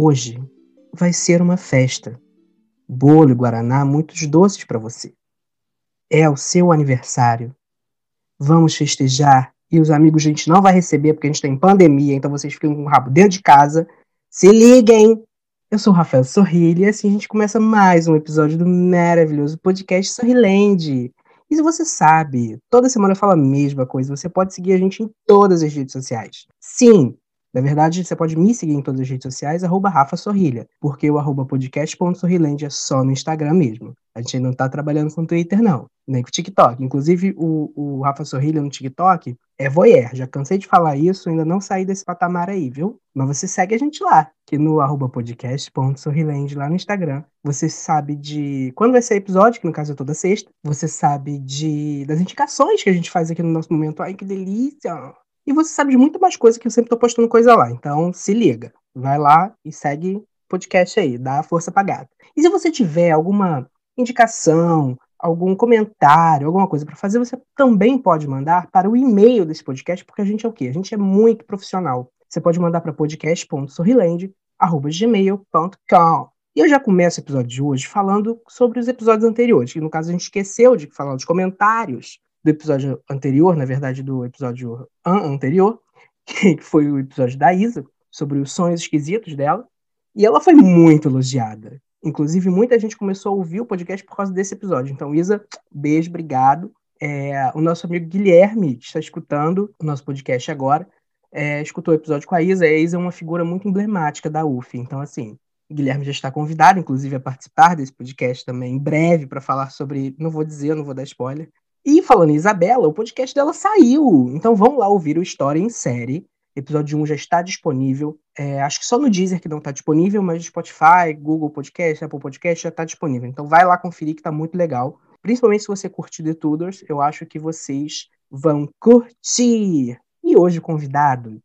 Hoje vai ser uma festa. Bolo e guaraná, muitos doces para você. É o seu aniversário. Vamos festejar e os amigos a gente não vai receber porque a gente está em pandemia, então vocês ficam com o rabo dentro de casa. Se liguem! Eu sou o Rafael Sorrilha e assim a gente começa mais um episódio do maravilhoso podcast Sorriland. E se você sabe, toda semana eu falo a mesma coisa, você pode seguir a gente em todas as redes sociais. Sim, na verdade, você pode me seguir em todas as redes sociais, arroba Rafa Sorrilha, porque o arroba podcast.sorrilândia é só no Instagram mesmo. A gente não tá trabalhando com Twitter, não, nem com TikTok. Inclusive, o, o Rafa Sorrilha no TikTok é voyeur. Já cansei de falar isso, ainda não saí desse patamar aí, viu? Mas você segue a gente lá, que no arroba podcast.sorrilândia, lá no Instagram. Você sabe de quando vai ser episódio, que no caso é toda sexta. Você sabe de das indicações que a gente faz aqui no nosso momento. Ai, que delícia! E você sabe de muito mais coisa que eu sempre tô postando coisa lá. Então, se liga. Vai lá e segue o podcast aí, dá a força pra gata. E se você tiver alguma indicação, algum comentário, alguma coisa para fazer, você também pode mandar para o e-mail desse podcast, porque a gente é o quê? A gente é muito profissional. Você pode mandar para podcast.sorriland@gmail.com. E eu já começo o episódio de hoje falando sobre os episódios anteriores, que no caso a gente esqueceu de falar dos comentários do episódio anterior, na verdade, do episódio anterior, que foi o episódio da Isa, sobre os sonhos esquisitos dela. E ela foi muito elogiada. Inclusive, muita gente começou a ouvir o podcast por causa desse episódio. Então, Isa, beijo, obrigado. É, o nosso amigo Guilherme, que está escutando o nosso podcast agora, é, escutou o episódio com a Isa. E a Isa é uma figura muito emblemática da UF. Então, assim, Guilherme já está convidado, inclusive, a participar desse podcast também em breve para falar sobre. Não vou dizer, não vou dar spoiler, e falando em Isabela, o podcast dela saiu. Então vamos lá ouvir o História em Série. Episódio 1 já está disponível. É, acho que só no Deezer que não está disponível, mas Spotify, Google Podcast, Apple Podcast já está disponível. Então vai lá conferir que está muito legal. Principalmente se você curte The Tudors, eu acho que vocês vão curtir. E hoje o convidado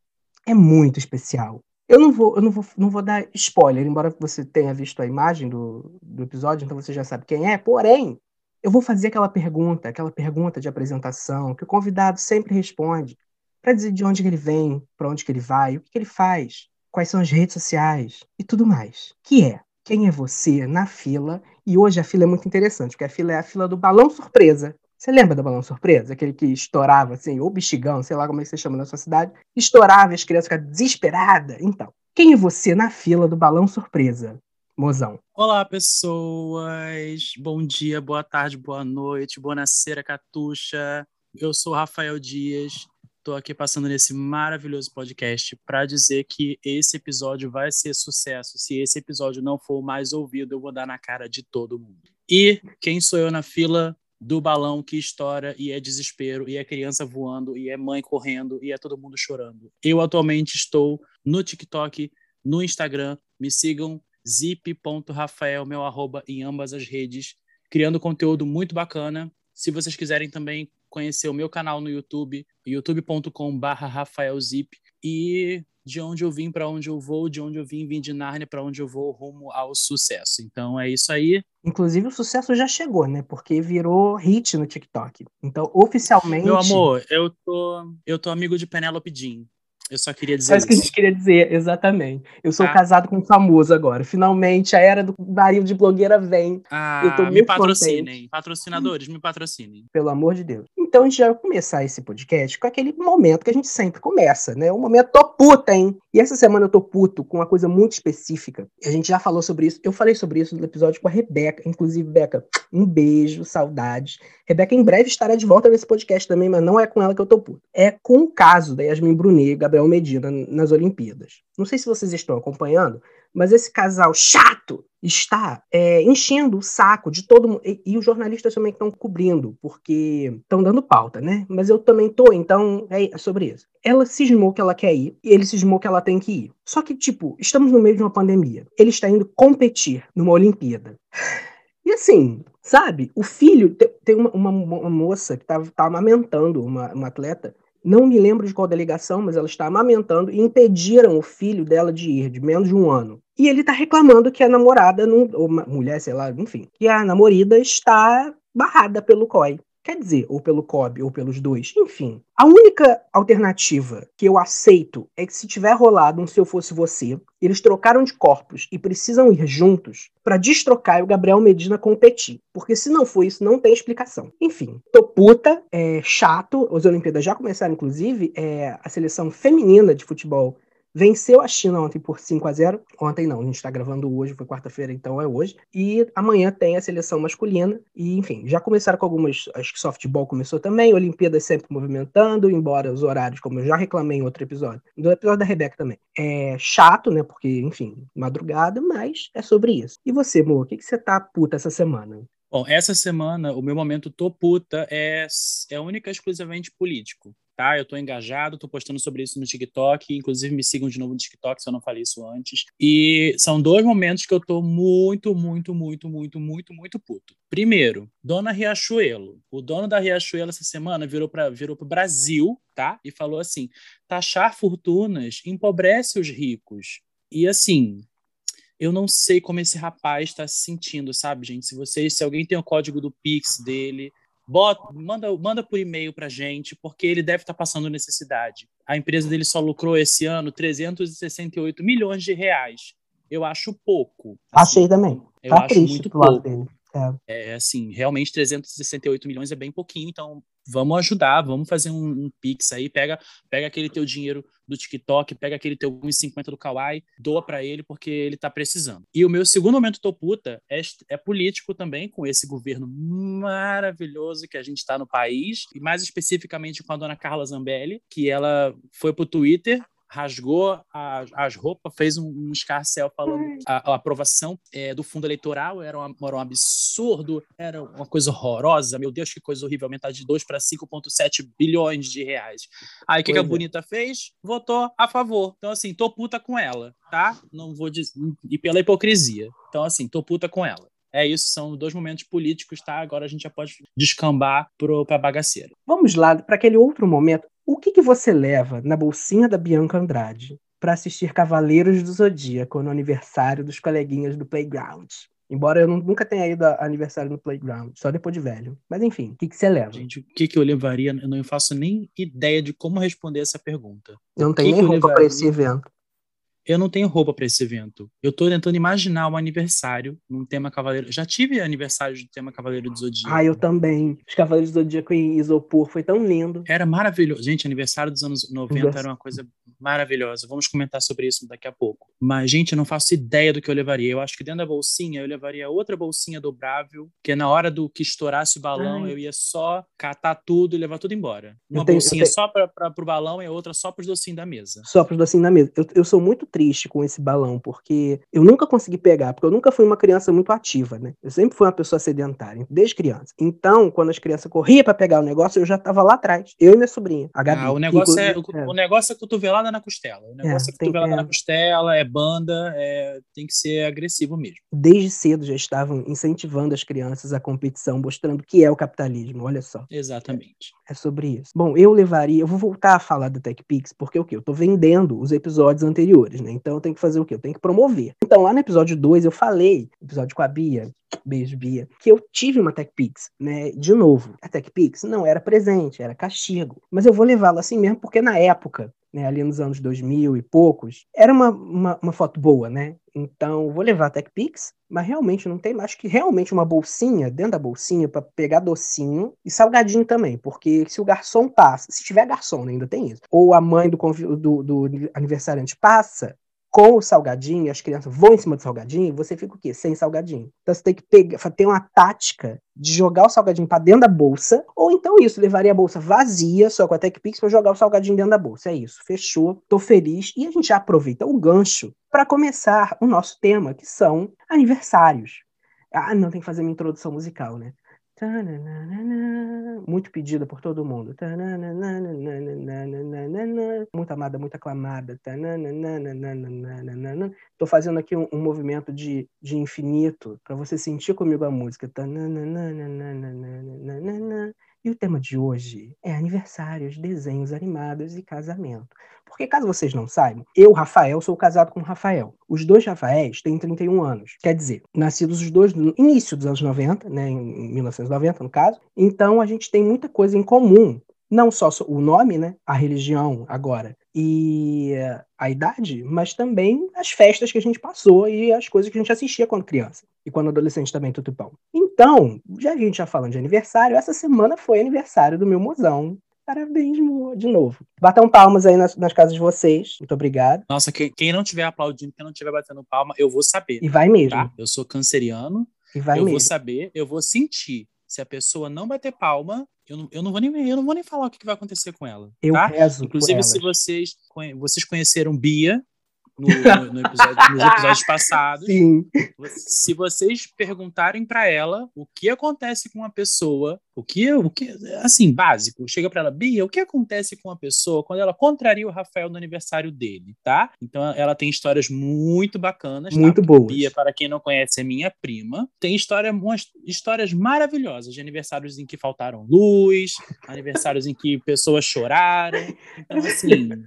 é muito especial. Eu não vou, eu não vou, não vou dar spoiler, embora você tenha visto a imagem do, do episódio, então você já sabe quem é. Porém, eu vou fazer aquela pergunta, aquela pergunta de apresentação que o convidado sempre responde, para dizer de onde ele vem, para onde ele vai, o que, que ele faz, quais são as redes sociais e tudo mais. Que é quem é você na fila? E hoje a fila é muito interessante, porque a fila é a fila do balão surpresa. Você lembra do balão surpresa? Aquele que estourava, assim, ou bexigão, sei lá como é que você chama na sua cidade, estourava e as crianças ficavam desesperadas. Então, quem é você na fila do balão surpresa? Mozão. Olá, pessoas. Bom dia, boa tarde, boa noite, boa nascera, Catuxa. Eu sou Rafael Dias. Estou aqui passando nesse maravilhoso podcast para dizer que esse episódio vai ser sucesso. Se esse episódio não for mais ouvido, eu vou dar na cara de todo mundo. E quem sou eu na fila do balão que estoura e é desespero, e é criança voando, e é mãe correndo, e é todo mundo chorando? Eu atualmente estou no TikTok, no Instagram. Me sigam zip.rafael, meu arroba em ambas as redes, criando conteúdo muito bacana. Se vocês quiserem também conhecer o meu canal no YouTube, youtube.com/barra rafaelzip e de onde eu vim para onde eu vou, de onde eu vim, vim de Nárnia para onde eu vou, rumo ao sucesso. Então é isso aí. Inclusive o sucesso já chegou, né? Porque virou hit no TikTok. Então oficialmente. Meu amor, eu tô eu tô amigo de Penélope Jean. Eu só queria dizer. É isso que a gente queria dizer, exatamente. Eu sou ah. casado com um famoso agora. Finalmente a era do barril de blogueira vem. Ah, eu tô me patrocinem. Contente. Patrocinadores, me patrocinem. Pelo amor de Deus. Então a gente já vai começar esse podcast com aquele momento que a gente sempre começa, né? O momento tô puta, hein? E essa semana eu tô puto com uma coisa muito específica. A gente já falou sobre isso. Eu falei sobre isso no episódio com a Rebeca. Inclusive, Beca, um beijo, saudades. Rebeca em breve estará de volta nesse podcast também, mas não é com ela que eu tô puto. É com o caso da Yasmin Brunet, Gabriel Medina nas Olimpíadas. Não sei se vocês estão acompanhando, mas esse casal chato está é, enchendo o saco de todo mundo. E, e os jornalistas também estão cobrindo, porque estão dando pauta, né? Mas eu também tô, então é sobre isso. Ela cismou que ela quer ir, e ele cismou que ela tem que ir. Só que, tipo, estamos no meio de uma pandemia. Ele está indo competir numa Olimpíada. E assim, sabe? O filho. Tem uma, uma, uma moça que tá, tá amamentando uma, uma atleta não me lembro de qual delegação, mas ela está amamentando e impediram o filho dela de ir, de menos de um ano. E ele está reclamando que a namorada, não, ou mulher, sei lá, enfim, que a namorada está barrada pelo COI. Quer dizer, ou pelo COB, ou pelos dois. Enfim, a única alternativa que eu aceito é que se tiver rolado um Se Eu Fosse Você, eles trocaram de corpos e precisam ir juntos para destrocar o Gabriel Medina competir. Porque se não for isso, não tem explicação. Enfim, tô puta, é chato. As Olimpíadas já começaram, inclusive. É, a seleção feminina de futebol Venceu a China ontem por 5 a 0 Ontem não, a gente está gravando hoje, foi quarta-feira, então é hoje. E amanhã tem a seleção masculina. E, enfim, já começaram com algumas. Acho que softball começou também, Olimpíadas sempre movimentando, embora os horários, como eu já reclamei em outro episódio, do episódio da Rebeca também. É chato, né? Porque, enfim, madrugada, mas é sobre isso. E você, Mo, o que, que você tá puta essa semana? Bom, essa semana o meu momento tô puta é, é única e exclusivamente político tá? Eu tô engajado, tô postando sobre isso no TikTok, inclusive me sigam de novo no TikTok se eu não falei isso antes. E são dois momentos que eu tô muito, muito, muito, muito, muito, muito puto. Primeiro, Dona Riachuelo. O dono da Riachuelo essa semana virou para virou pro Brasil, tá? E falou assim: taxar fortunas empobrece os ricos. E assim, eu não sei como esse rapaz está se sentindo, sabe, gente? Se vocês, se alguém tem o código do Pix dele, Bota, manda, manda por e-mail para gente, porque ele deve estar tá passando necessidade. A empresa dele só lucrou esse ano 368 milhões de reais. Eu acho pouco. Assim, Achei também. Eu tá acho muito pouco. Dele. É. é. assim, realmente 368 milhões é bem pouquinho, então vamos ajudar, vamos fazer um, um, Pix aí, pega, pega aquele teu dinheiro do TikTok, pega aquele teu 1,50 do Kawaii, doa para ele porque ele tá precisando. E o meu segundo momento tô puta é, é político também, com esse governo maravilhoso que a gente está no país, e mais especificamente com a dona Carla Zambelli, que ela foi pro Twitter rasgou as, as roupas, fez um, um escarcel falando a, a aprovação é, do fundo eleitoral era, uma, era um absurdo, era uma coisa horrorosa. Meu Deus, que coisa horrível, aumentar de 2 para 5,7 bilhões de reais. Aí o que, que, a é. Bonita fez? Votou a favor. Então, assim, tô puta com ela, tá? Não vou dizer. E pela hipocrisia. Então, assim, tô puta com ela. É isso, são dois momentos políticos, tá? Agora a gente já pode descambar para bagaceira. Vamos lá para aquele outro momento. O que, que você leva na bolsinha da Bianca Andrade para assistir Cavaleiros do Zodíaco no aniversário dos coleguinhas do Playground? Embora eu nunca tenha ido a aniversário no Playground, só depois de velho. Mas enfim, o que, que você leva? Gente, o que, que eu levaria? Eu não faço nem ideia de como responder essa pergunta. Eu não tenho nem roupa para esse evento eu não tenho roupa para esse evento. Eu tô tentando imaginar um aniversário num tema cavaleiro. Já tive aniversário de tema Cavaleiro do Zodíaco. Ah, eu também. Os Cavaleiros do Zodíaco em isopor foi tão lindo. Era maravilhoso. Gente, aniversário dos anos 90 era uma coisa maravilhosa. Vamos comentar sobre isso daqui a pouco. Mas, gente, eu não faço ideia do que eu levaria. Eu acho que dentro da bolsinha eu levaria outra bolsinha dobrável, que na hora do que estourasse o balão, Ai. eu ia só catar tudo e levar tudo embora. Uma tenho, bolsinha só para o balão e outra só para os docinhos da mesa. Só para os docinhos da mesa. Eu, eu sou muito triste com esse balão, porque eu nunca consegui pegar, porque eu nunca fui uma criança muito ativa, né? Eu sempre fui uma pessoa sedentária, desde criança. Então, quando as crianças corriam para pegar o negócio, eu já estava lá atrás, eu e minha sobrinha, a Gabi. Ah, o negócio, é, o, é. o negócio é cotovelada na costela. O negócio é, é cotovelada na costela, é banda, é, tem que ser agressivo mesmo. Desde cedo já estavam incentivando as crianças à competição, mostrando que é o capitalismo, olha só. Exatamente. É, é sobre isso. Bom, eu levaria, eu vou voltar a falar da TechPix, porque o que? Eu tô vendendo os episódios anteriores, né? Então tenho que fazer o quê? Eu tenho que promover. Então, lá no episódio 2, eu falei, episódio com a Bia, beijo, Bia, que eu tive uma TechPix, né? De novo, a TechPix não era presente, era castigo. Mas eu vou levá-la assim mesmo, porque na época, né, ali nos anos 2000 e poucos, era uma, uma, uma foto boa, né? Então, vou levar a TechPix, mas realmente não tem, acho que realmente uma bolsinha, dentro da bolsinha, para pegar docinho e salgadinho também, porque se o garçom passa, se tiver garçom, né, ainda tem isso, ou a mãe do, do, do aniversariante passa, com o salgadinho, as crianças vão em cima do salgadinho, você fica o quê? Sem salgadinho. Então você tem que pegar, ter uma tática de jogar o salgadinho para dentro da bolsa, ou então isso, levaria a bolsa vazia, só com a TechPix, para jogar o salgadinho dentro da bolsa. É isso, fechou, tô feliz. E a gente já aproveita o gancho para começar o nosso tema, que são aniversários. Ah, não, tem que fazer minha introdução musical, né? Muito pedida por todo mundo. Muito amada, muito aclamada. Estou fazendo aqui um, um, movimento de, de infinito para você sentir comigo a música. E o tema de hoje é aniversários, desenhos animados e casamento. Porque, caso vocês não saibam, eu, Rafael, sou casado com o Rafael. Os dois Rafaéis têm 31 anos. Quer dizer, nascidos os dois no início dos anos 90, né, em 1990, no caso. Então, a gente tem muita coisa em comum. Não só o nome, né, a religião agora e a idade, mas também as festas que a gente passou e as coisas que a gente assistia quando criança e quando adolescente também, tutupão. Então, já a gente já falando de aniversário, essa semana foi aniversário do meu mozão, Parabéns, Mo, de novo. Batam palmas aí nas, nas, casas de vocês. Muito obrigado. Nossa, quem, quem não estiver aplaudindo, quem não estiver batendo palma, eu vou saber. E vai mesmo. Tá? Eu sou canceriano. E vai eu mesmo. vou saber, eu vou sentir. Se a pessoa não bater palma, eu não, eu não, vou, nem, eu não vou nem falar o que, vai acontecer com ela. Eu tá? Inclusive, se vocês, vocês conheceram Bia, no, no, no episódio, nos episódios passados. Sim. Se vocês perguntarem para ela o que acontece com uma pessoa, o que, o que assim, básico, chega para ela, Bia, o que acontece com uma pessoa quando ela contraria o Rafael no aniversário dele, tá? Então ela tem histórias muito bacanas, muito tá? boas. Bia, para quem não conhece, é minha prima. Tem história, umas, histórias maravilhosas de aniversários em que faltaram luz, aniversários em que pessoas choraram. Então, assim.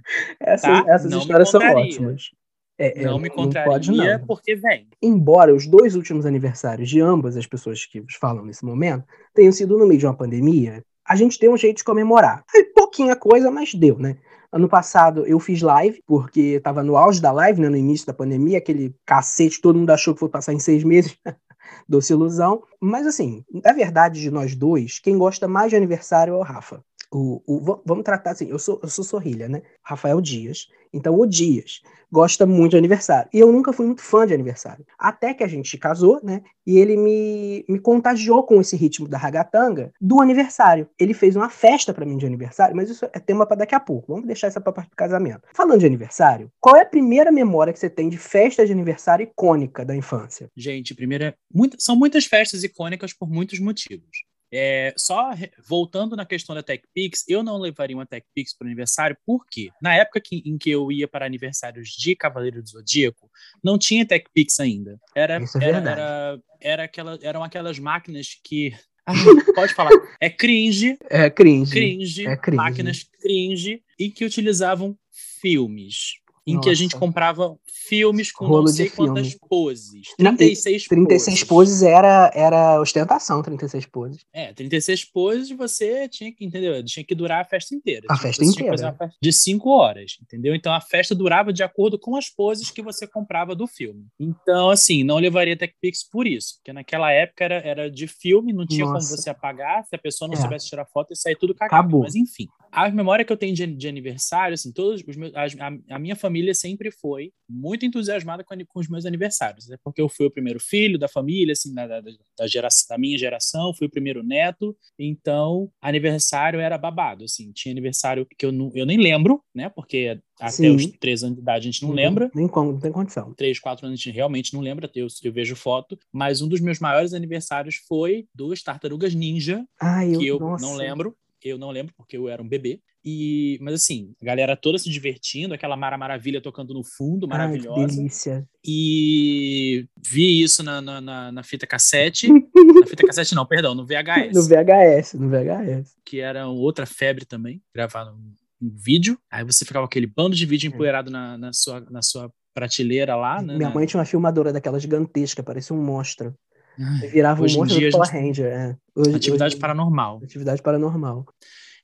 Tá? Essas histórias são ótimas. É, não me contraria não porque vem. Embora os dois últimos aniversários de ambas as pessoas que falam nesse momento tenham sido no meio de uma pandemia, a gente tem um jeito de comemorar. É pouquinha coisa, mas deu, né? Ano passado eu fiz live, porque estava no auge da live, né, no início da pandemia, aquele cacete, todo mundo achou que foi passar em seis meses. Doce ilusão. Mas assim, na verdade, de nós dois, quem gosta mais de aniversário é o Rafa. O, o, vamos tratar assim, eu sou, eu sou sorrilha, né? Rafael Dias. Então, o Dias gosta muito de aniversário. E eu nunca fui muito fã de aniversário. Até que a gente casou, né? E ele me, me contagiou com esse ritmo da ragatanga do aniversário. Ele fez uma festa para mim de aniversário, mas isso é tema para daqui a pouco. Vamos deixar essa para parte do casamento. Falando de aniversário, qual é a primeira memória que você tem de festa de aniversário icônica da infância? Gente, primeira, muita, são muitas festas icônicas por muitos motivos. É, só voltando na questão da TechPix, eu não levaria uma TechPix para o aniversário, porque na época que, em que eu ia para aniversários de Cavaleiro do Zodíaco, não tinha TechPix ainda. Era, é era, era, era aquela, eram aquelas máquinas que. Ah, pode falar. É cringe. É cringe. Cringe. É cringe. Máquinas cringe e que utilizavam filmes. Em que a gente Nossa. comprava filmes com Rolo não sei quantas filme. poses. Não, e 36 36 poses era, era ostentação, 36 poses. É, 36 poses você tinha que, entendeu? Tinha que durar a festa inteira. A festa inteira. festa de 5 horas, entendeu? Então a festa durava de acordo com as poses que você comprava do filme. Então, assim, não levaria TechPix por isso, porque naquela época era, era de filme, não tinha Nossa. como você apagar, se a pessoa não É. soubesse tirar foto e sair tudo cagado. Acabou. Mas enfim, a memória que eu tenho de, de aniversário, assim, todos os meus, a, a minha família sempre foi muito entusiasmada com, com os meus aniversários, até porque eu fui o primeiro filho da família, assim, da, da, da, geração, da minha geração, fui o primeiro neto, então aniversário era babado, assim, tinha aniversário que eu, não, eu nem lembro, né, porque até Sim. os três anos de idade a gente não lembra, Nem, con- não tem condição. três, quatro anos a gente realmente não lembra, eu, eu vejo foto, mas um dos meus maiores aniversários foi dos Tartarugas Ninja, Ai, eu, que eu nossa. não lembro. Eu não lembro porque eu era um bebê. E, mas assim, a galera toda se divertindo, aquela Mara Maravilha tocando no fundo, Ai, que maravilhosa. delícia. e vi isso na, na, na- na fita cassete. na fita cassete, não, perdão, no VHS. No VHS, no VHS. Que era outra febre também, gravar um, vídeo. Aí você ficava com aquele bando de vídeo empoeirado na, na, sua, na sua prateleira lá, né? Minha mãe tinha uma filmadora daquela gigantesca, parecia um monstro. Ai, Virava Hoje um dia a Power gente- Ranger. É. Hoje- atividade hoje- paranormal. Atividade paranormal.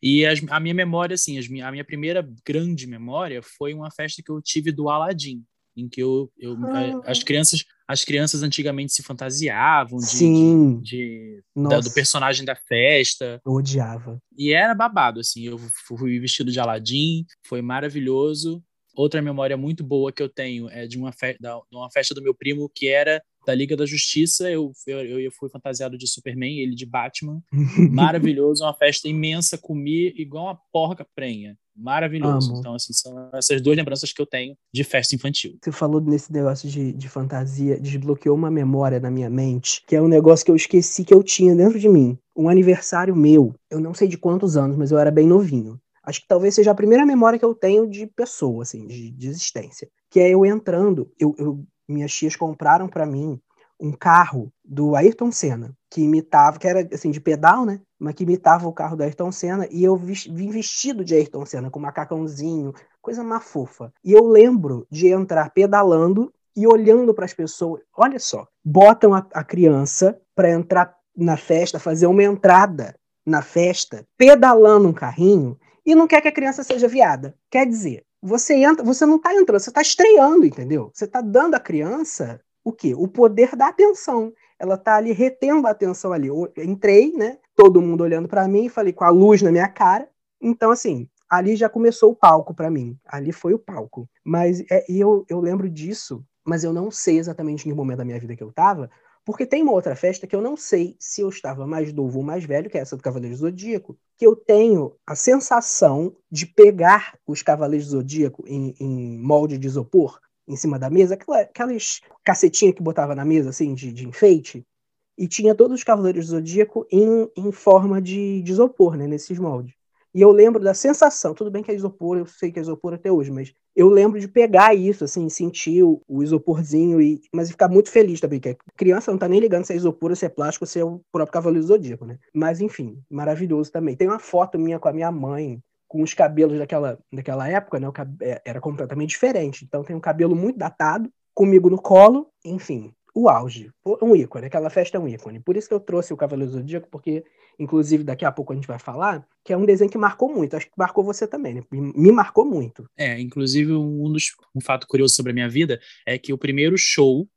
E as- a minha memória, assim, as a minha primeira grande memória foi uma festa que eu tive do Aladdin, em que eu, eu Ah. a- as crianças as crianças antigamente se fantasiavam de, Sim. de- de- da- do personagem da festa eu odiava. e era babado assim eu fui vestido de Aladdin foi maravilhoso outra memória muito boa que eu tenho é de uma, fe de uma festa do meu primo que era da Liga da Justiça eu, eu, eu fui fantasiado de Superman ele de Batman maravilhoso, uma festa imensa, comi igual uma porca prenha. Maravilhoso. Amo. Então, assim, são essas duas lembranças que eu tenho de festa infantil. Você falou nesse negócio de, de fantasia, desbloqueou uma memória na minha mente, que é um negócio que eu esqueci que eu tinha dentro de mim. Um aniversário meu, eu não sei de quantos anos, mas eu era bem novinho. Acho que talvez seja a primeira memória que eu tenho de pessoa, assim, de, de existência. Que é eu entrando, eu, eu- minhas tias compraram pra mim um carro do Ayrton Senna, que imitava, que era assim de pedal, né? Mas que imitava o carro do Ayrton Senna, e eu vim vestido de Ayrton Senna, com macacãozinho, coisa mais fofa. E eu lembro de entrar pedalando e olhando para as pessoas. Olha só, botam a, a criança para entrar na festa, fazer uma entrada na festa, pedalando um carrinho, e não quer que a criança seja viada. Quer dizer, você entra, você não está entrando, você está estreando, entendeu? Você está dando à criança o quê? O poder da atenção. Ela está ali retendo a atenção ali. Eu entrei, né? Todo mundo olhando para mim, falei com a luz na minha cara. Então, assim, ali já começou o palco para mim. Ali foi o palco. Mas é, eu, eu lembro disso, mas eu não sei exatamente em que momento da minha vida que eu estava, porque tem uma outra festa que eu não sei se eu estava mais novo ou mais velho, que é essa do Cavaleiro Zodíaco, que eu tenho a sensação de pegar os Cavaleiros Zodíaco em, em molde de isopor em cima da mesa, aquelas cacetinhas que botava na mesa, assim, de, de enfeite, e tinha todos os Cavaleiros Zodíaco em, em forma de, de isopor, né, nesses moldes. E eu lembro da sensação, tudo bem que é isopor, eu sei que é isopor até hoje, mas eu lembro de pegar isso, assim, sentir o, o isoporzinho, e, mas ficar muito feliz também, que a criança não tá nem ligando se é isopor, se é plástico, se é o próprio Cavaleiro Zodíaco, né? Mas, enfim, maravilhoso também. Tem uma foto minha com a minha mãe, com os cabelos daquela, daquela época, né? É, era completamente diferente. Então tem um cabelo muito datado, comigo no colo, enfim, o auge. Um ícone, aquela festa é um ícone. Por isso que eu trouxe o Cavaleiro Zodíaco, porque inclusive daqui a pouco a gente vai falar, que é um desenho que marcou muito. Acho que marcou você também, né? Me marcou muito. É, inclusive um, dos, um fato curioso sobre a minha vida é que o primeiro show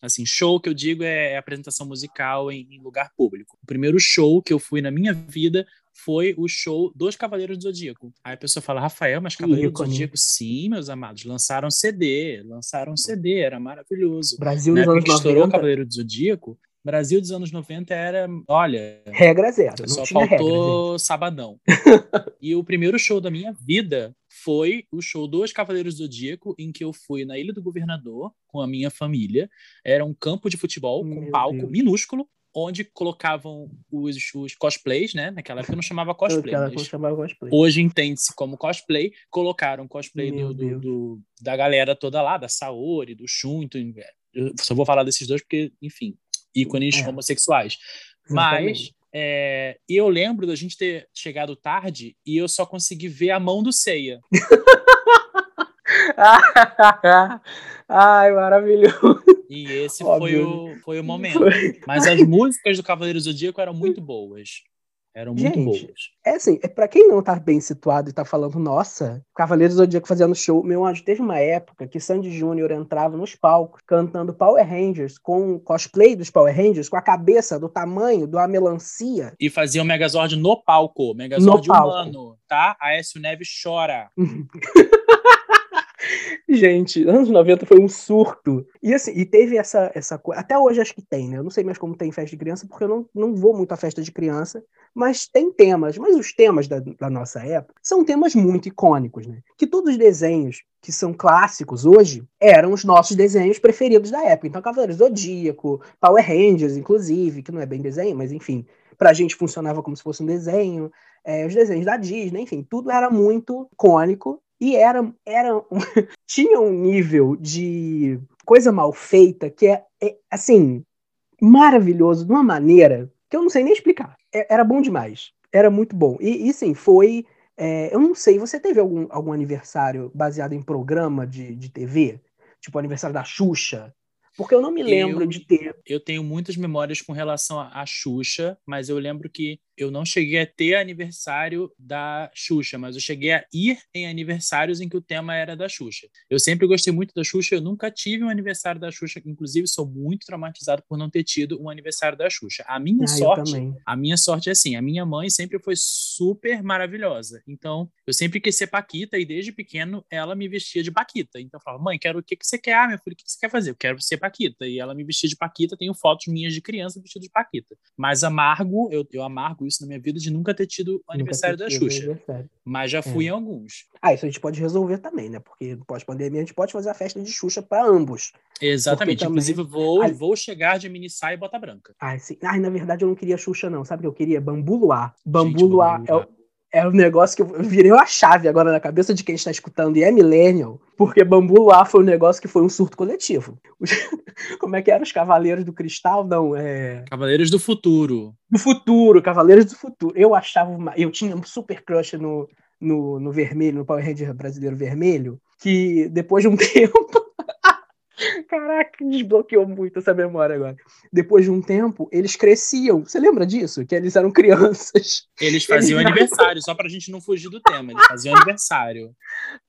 Assim, show que eu digo é apresentação musical em, em, lugar público. O primeiro show que eu fui na minha vida foi o show dos Cavaleiros do Zodíaco. Aí a pessoa fala, Rafael, mas Cavaleiros do Zodíaco, sim, meus amados, lançaram CD, lançaram CD, era maravilhoso. Brasil Na dos anos 90. estourou Cavaleiro do Zodíaco, Brasil dos anos 90 era, olha. Regra zero. Só faltou regra, sabadão. e o primeiro show da minha vida foi o show dos Cavaleiros do Zodíaco, em que eu fui na Ilha do Governador com a minha família. Era um campo de futebol com um palco Deus. minúsculo, onde colocavam os, os, cosplays, né? Naquela época não chamava cosplay. Não chamava cosplay. Hoje entende-se como cosplay. Colocaram cosplay do, do, do, da galera toda lá, da Saori, do Shun. Então, eu só vou falar desses dois porque, enfim, ícones é. homossexuais. Mas é, eu lembro da gente ter chegado tarde e eu só consegui ver a mão do Ceia. Ai, maravilhoso. E esse foi o, foi o momento. Foi. Mas as músicas do Cavaleiro Zodíaco eram muito boas. Eram muito Gente, boas. É assim, é para quem não tá bem situado e tá falando, nossa, Cavaleiros do Zodíaco fazendo show. Meu anjo, teve uma época que Sandy Júnior entrava nos palcos cantando Power Rangers com cosplay dos Power Rangers, com a cabeça do tamanho de uma melancia. E fazia o Megazord no palco. Megazord no palco. humano, tá? Aécio Neves chora. Gente, anos 90 foi um surto. E assim, e teve essa essa coisa. Até hoje acho que tem, né? Eu não sei mais como tem festa de criança, porque eu não, não vou muito à festa de criança, mas tem temas. Mas os temas da, da nossa época são temas muito icônicos, né? Que todos os desenhos que são clássicos hoje eram os nossos desenhos preferidos da época. Então, Cavaleiros Zodíaco, Power Rangers, inclusive, que não é bem desenho, mas enfim, pra gente funcionava como se fosse um desenho. É, os desenhos da Disney, enfim, tudo era muito icônico e era, era tinha um nível de coisa mal feita que é, é, assim maravilhoso de uma maneira que eu não sei nem explicar. É, era bom demais, era muito bom. E, e sim, foi. É, eu não sei, você teve algum, algum aniversário baseado em programa de, de TV? Tipo aniversário da Xuxa, porque eu não me lembro eu, de ter. Eu tenho muitas memórias com relação à Xuxa, mas eu lembro que eu não cheguei a ter aniversário da Xuxa, mas eu cheguei a ir em aniversários em que o tema era da Xuxa. Eu sempre gostei muito da Xuxa, eu nunca tive um aniversário da Xuxa, inclusive sou muito traumatizado por não ter tido um aniversário da Xuxa. A minha ah, sorte, a minha sorte é assim, a minha mãe sempre foi super maravilhosa. Então, eu sempre quis ser paquita e desde pequeno ela me vestia de paquita. Então eu falava: "Mãe, quero o que que você quer, ah, meu filho, o que você quer fazer? Eu quero ser paquita". E ela me vestia de paquita, tenho fotos minhas de criança vestida de paquita. Mas amargo, eu, eu amargo isso na minha vida de nunca ter tido o aniversário da Xuxa. Aniversário. Mas já fui é. em alguns. Ah, isso a gente pode resolver também, né? Porque pós-pandemia a gente pode fazer a festa de Xuxa para ambos. Exatamente. Também... Inclusive, vou, Ai... vou chegar de mini saia e bota branca. Ai, sim. Ai, na verdade, eu não queria Xuxa, não. Sabe o que eu queria? Bambu Luar. Bambu Luar é o é um negócio que eu virei uma chave agora na cabeça de quem está escutando e é millennial, porque Bambu Luar foi um negócio que foi um surto coletivo. Como é que eram os Cavaleiros do Cristal? Não, é. Cavaleiros do Futuro. Do Futuro, Cavaleiros do Futuro. Eu achava. Uma... Eu tinha um super crush no, no, no vermelho, no Power Ranger brasileiro vermelho, que depois de um tempo. Caraca, desbloqueou muito essa memória agora. Depois de um tempo, eles cresciam. Você lembra disso? Que eles eram crianças. Eles faziam eles... aniversário, só pra gente não fugir do tema. Eles faziam aniversário.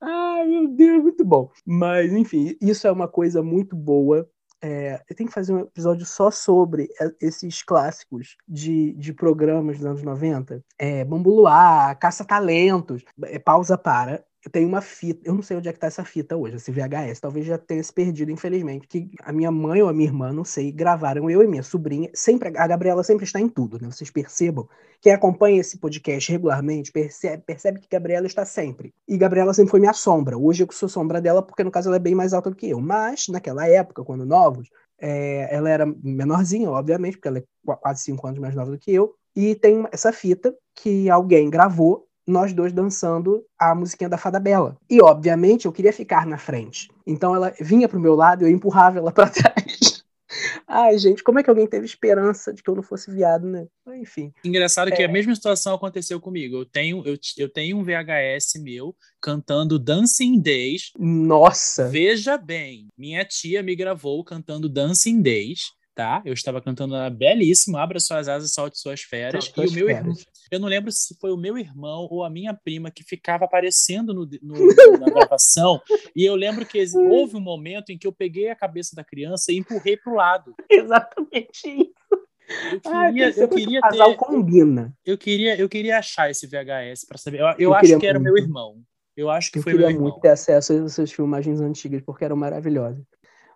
Ai, meu Deus, muito bom. Mas, enfim, isso é uma coisa muito boa. É, eu tenho que fazer um episódio só sobre esses clássicos de, de programas dos anos 90. É, Bambu Luar, Caça-Talentos, é, Pausa Para tenho uma fita, eu não sei onde é que tá essa fita hoje, esse VHS, talvez já tenha se perdido, infelizmente, que a minha mãe ou a minha irmã, não sei, gravaram eu e minha sobrinha, sempre, a Gabriela sempre está em tudo, né, vocês percebam, quem acompanha esse podcast regularmente percebe, percebe que Gabriela está sempre, e Gabriela sempre foi minha sombra, hoje eu sou sombra dela porque no caso ela é bem mais alta do que eu, mas naquela época, quando novos, é, ela era menorzinha, obviamente, porque ela é quase cinco anos mais nova do que eu, e tem essa fita que alguém gravou nós dois dançando a musiquinha da Fada Bela. E, obviamente, eu queria ficar na frente. Então ela vinha pro meu lado e eu empurrava ela para trás. Ai, gente, como é que alguém teve esperança de que eu não fosse viado, né? Enfim. Engraçado é... que a mesma situação aconteceu comigo. Eu tenho, eu, eu tenho um VHS meu cantando Dancing Days. Nossa! Veja bem, minha tia me gravou cantando Dancing Days tá? Eu estava cantando ela belíssimo, Abra Suas Asas, Solte Suas Feras. e o meu irmão, eu não lembro se foi o meu irmão ou a minha prima que ficava aparecendo no, no, na gravação. e eu lembro que houve um momento em que eu peguei a cabeça da criança e empurrei para o lado. Exatamente isso. Eu queria, eu queria ter. Casal combina. Eu queria, eu queria achar esse VHS para saber. Eu, eu, eu acho que era muito. meu irmão. Eu acho que eu foi meu irmão. Eu queria muito ter acesso a essas filmagens antigas, porque eram maravilhosas.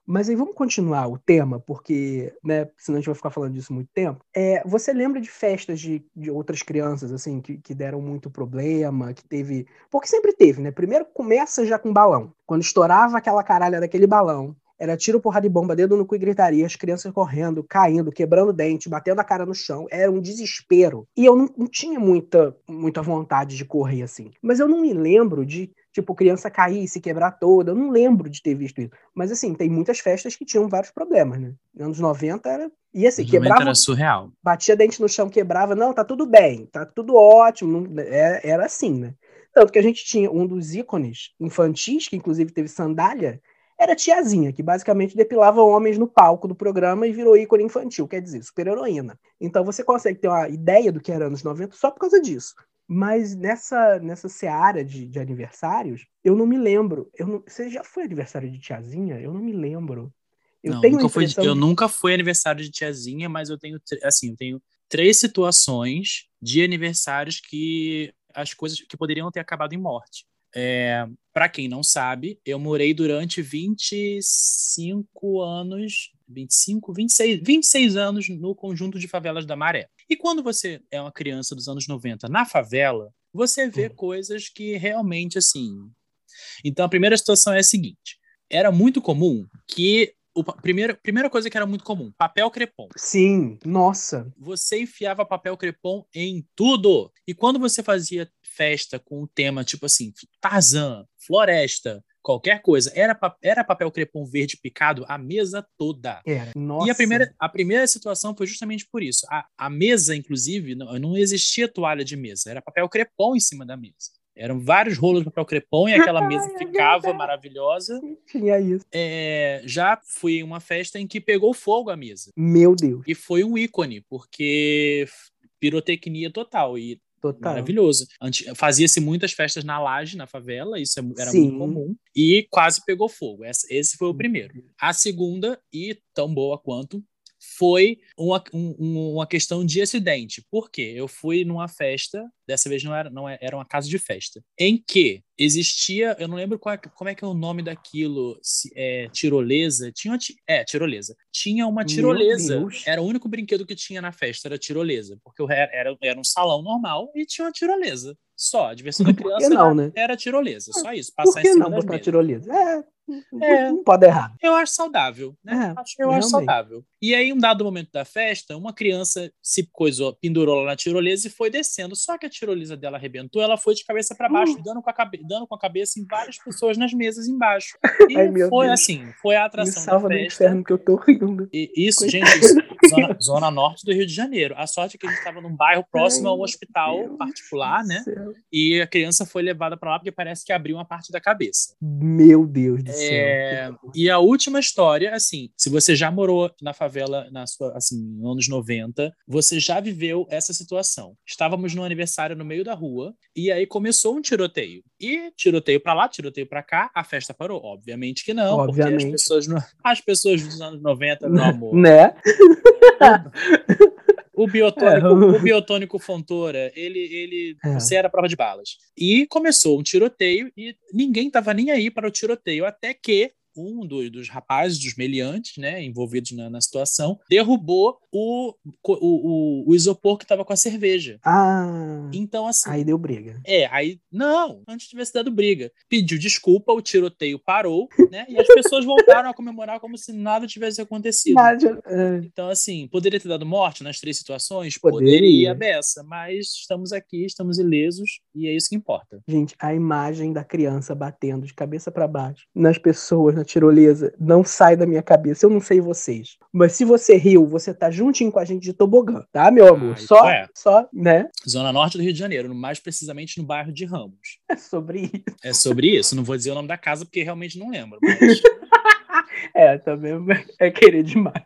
Mas aí vamos continuar o tema, porque, né, senão a gente vai ficar falando disso muito tempo. É, você lembra de festas de, de outras crianças, assim, que, que deram muito problema, que teve. Porque sempre teve, né? Primeiro começa já com balão. Quando estourava aquela caralha daquele balão, era tiro, porrada de bomba, dedo no cu e gritaria, as crianças correndo, caindo, quebrando dente, batendo a cara no chão. Era um desespero. E eu não, não tinha muita, muita vontade de correr assim. Mas eu não me lembro de tipo, criança cair, se quebrar toda. Eu não lembro de ter visto isso. Mas, assim, tem muitas festas que tinham vários problemas, né? Anos 90 era. E assim, quebrava. Era surreal. Batia dente no chão, quebrava. Não, tá tudo bem, tá tudo ótimo. Não... É, era assim, né? Tanto que a gente tinha um dos ícones infantis, que inclusive teve sandália, era Tiazinha, que basicamente depilava homens no palco do programa e virou ícone infantil, quer dizer, super-heroína. Então você consegue ter uma ideia do que era anos 90 só por causa disso. Mas nessa, nessa seara de, de aniversários, eu não me lembro. Eu não, você já foi aniversário de tiazinha? Eu não me lembro. Eu, não, tenho nunca fui, eu nunca fui aniversário de tiazinha, mas eu tenho assim, eu tenho três situações de aniversários que as coisas que poderiam ter acabado em morte. É, para quem não sabe, eu morei durante 25 anos 25, 26, 26 anos no conjunto de favelas da Maré. E quando você é uma criança dos anos 90 na favela, você vê uhum. coisas que realmente assim. Então a primeira situação é a seguinte: era muito comum que o primeiro, primeira coisa que era muito comum, papel crepom. Sim, nossa. Você enfiava papel crepom em tudo. E quando você fazia festa com o tema tipo assim, Tarzan, floresta, qualquer coisa, era, era papel crepom verde picado a mesa toda. Era. Nossa. E a primeira, a primeira situação foi justamente por isso. A, a mesa, inclusive, não, não existia toalha de mesa, era papel crepom em cima da mesa. Eram vários rolos de papel crepom e aquela mesa ficava maravilhosa. Tinha isso. É, já fui em uma festa em que pegou fogo a mesa. Meu Deus. E foi um ícone, porque pirotecnia total. E Total. Maravilhoso. Fazia-se muitas festas na laje, na favela, isso é era Sim. muito comum. E quase pegou fogo. Esse foi o primeiro. A segunda, e tão boa quanto, foi uma, um, uma questão de acidente. Por quê? Eu fui numa festa, dessa vez não era, não é, era uma casa de festa, em que existia, eu não lembro qual, é, como é que é o nome daquilo, se, é, tirolesa, tinha uma, é, tirolesa. Tinha uma tirolesa, era o único brinquedo que tinha na festa, era tirolesa, porque era, era, era um salão normal e tinha uma tirolesa. Só, a diversão da criança não, era, né? era tirolesa, só isso. Passar Por que não botar tirolesa? É, É. Não pode errar. Eu acho saudável, né? É, acho, eu realmente. acho saudável. E aí, um dado momento da festa, uma criança se coisou, pendurou lá na tirolesa e foi descendo. Só que a tirolesa dela arrebentou, ela foi de cabeça para baixo, uh. dando, com a cabe dando com a cabeça em várias pessoas nas mesas embaixo. E Ai, foi Deus. assim, foi a atração Me salva da festa. inferno que eu tô rindo. E isso, gente, isso, zona, zona, norte do Rio de Janeiro. A sorte é que a gente estava num bairro próximo Ai, a um hospital Deus particular, né? Céu. E a criança foi levada para lá porque parece que abriu uma parte da cabeça. Meu Deus do céu. É... E a última história, assim, se você já morou na favela na sua, assim, anos 90, você já viveu essa situação. Estávamos no aniversário no meio da rua e aí começou um tiroteio. E tiroteio para lá, tiroteio para cá, a festa parou. Obviamente que não, Obviamente. porque as pessoas, no... as pessoas dos anos 90, meu amor. né? O biotônico, é, o... o biotônico Fontoura, ele, ele é. você era prova de balas. E começou um tiroteio e ninguém estava nem aí para o tiroteio, até que um do, dos rapazes, dos meliantes, né, envolvidos na, na situação, derrubou o, o, o, o isopor que estava com a cerveja. Ah. Então, assim. Aí deu briga. É, aí. Não, antes tivesse dado briga. Pediu desculpa, o tiroteio parou, né? E as pessoas voltaram a comemorar como se nada tivesse acontecido. Nada. É. Então, assim, poderia ter dado morte nas três situações? Poderia, poderia Bessa, mas estamos aqui, estamos ilesos e é isso que importa. Gente, a imagem da criança batendo de cabeça para baixo nas pessoas na tirolesa não sai da minha cabeça. Eu não sei vocês. Mas se você riu, você tá juntinho com a gente de tobogã, tá, meu amor? Ah, só, é. só, né? Zona Norte do Rio de Janeiro, mais precisamente no bairro de Ramos. É sobre isso. É sobre isso. Não vou dizer o nome da casa porque realmente não lembro. Mas... é, também é querer demais.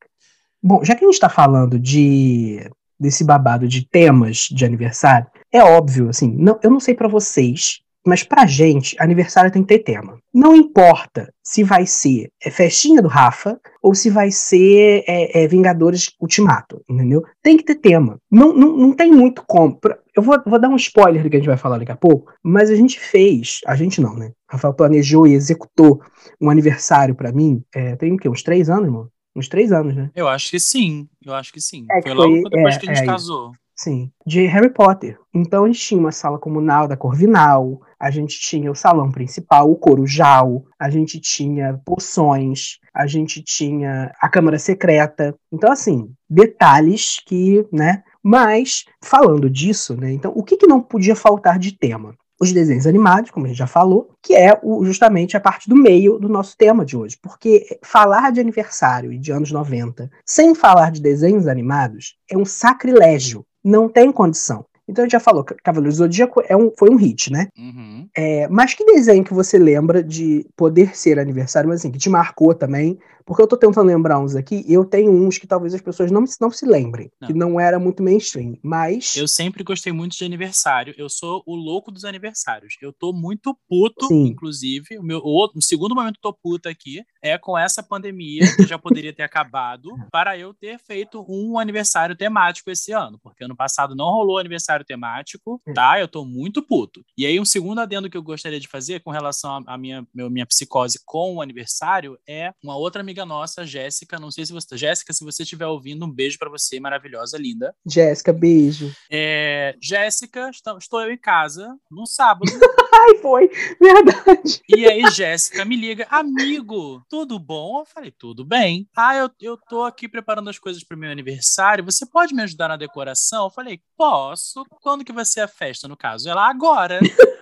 Bom, já que a gente está falando de desse babado de temas de aniversário, é óbvio, assim, não, eu não sei para vocês, mas pra gente, aniversário tem que ter tema. Não importa se vai ser é, festinha do Rafa ou se vai ser é, é, Vingadores Ultimato, entendeu? Tem que ter tema. Não, não, não tem muito como. Eu vou, vou dar um spoiler do que a gente vai falar daqui a pouco, mas a gente fez, a gente não, né? Rafael planejou e executou um aniversário para mim, é, tem o quê? Uns três anos, irmão? Uns três anos, né? Eu acho que sim, eu acho que sim. É, foi, logo depois é, que a gente casou. Sim, de Harry Potter. Então a gente tinha uma sala comunal da Corvinal, a gente tinha o salão principal, o corujal, a gente tinha poções, a gente tinha a câmara secreta. Então assim, detalhes que, né? Mas falando disso, né? Então o que, que não podia faltar de tema? os desenhos animados, como a gente já falou, que é o, justamente a parte do meio do nosso tema de hoje. Porque falar de aniversário e de anos 90 sem falar de desenhos animados é um sacrilégio não tem condição. Então a gente já falou, Cavaleiro Zodíaco é um, foi um hit, né? Uhum. É, mas que desenho que você lembra de poder ser aniversário, mas assim, que te marcou também, porque eu tô tentando lembrar uns aqui, e eu tenho uns que talvez as pessoas não, não se lembrem, não. que não era muito mainstream, mas... Eu sempre gostei muito de aniversário, eu sou o louco dos aniversários. Eu tô muito puto, Sim. inclusive, o meu o, o segundo momento que eu tô puto aqui é com essa pandemia, que já poderia ter acabado, para eu ter feito um aniversário temático esse ano, porque ano passado não rolou aniversário temático, tá? Eu tô muito puto. E aí um segundo adendo que eu gostaria de fazer com relação à minha, minha psicose com o aniversário é uma outra amiga amiga nossa, Jéssica. Não sei se você. Jéssica, se você estiver ouvindo, um beijo para você, maravilhosa, linda. Jéssica, beijo. É, Jéssica, estou eu em casa no sábado. Ai, foi, verdade. E aí, Jéssica me liga, amigo, tudo bom? Eu falei, tudo bem. Ah, eu, eu tô aqui preparando as coisas para o meu aniversário. Você pode me ajudar na decoração? Eu falei, posso. Quando que vai ser a festa, no caso? Ela, agora.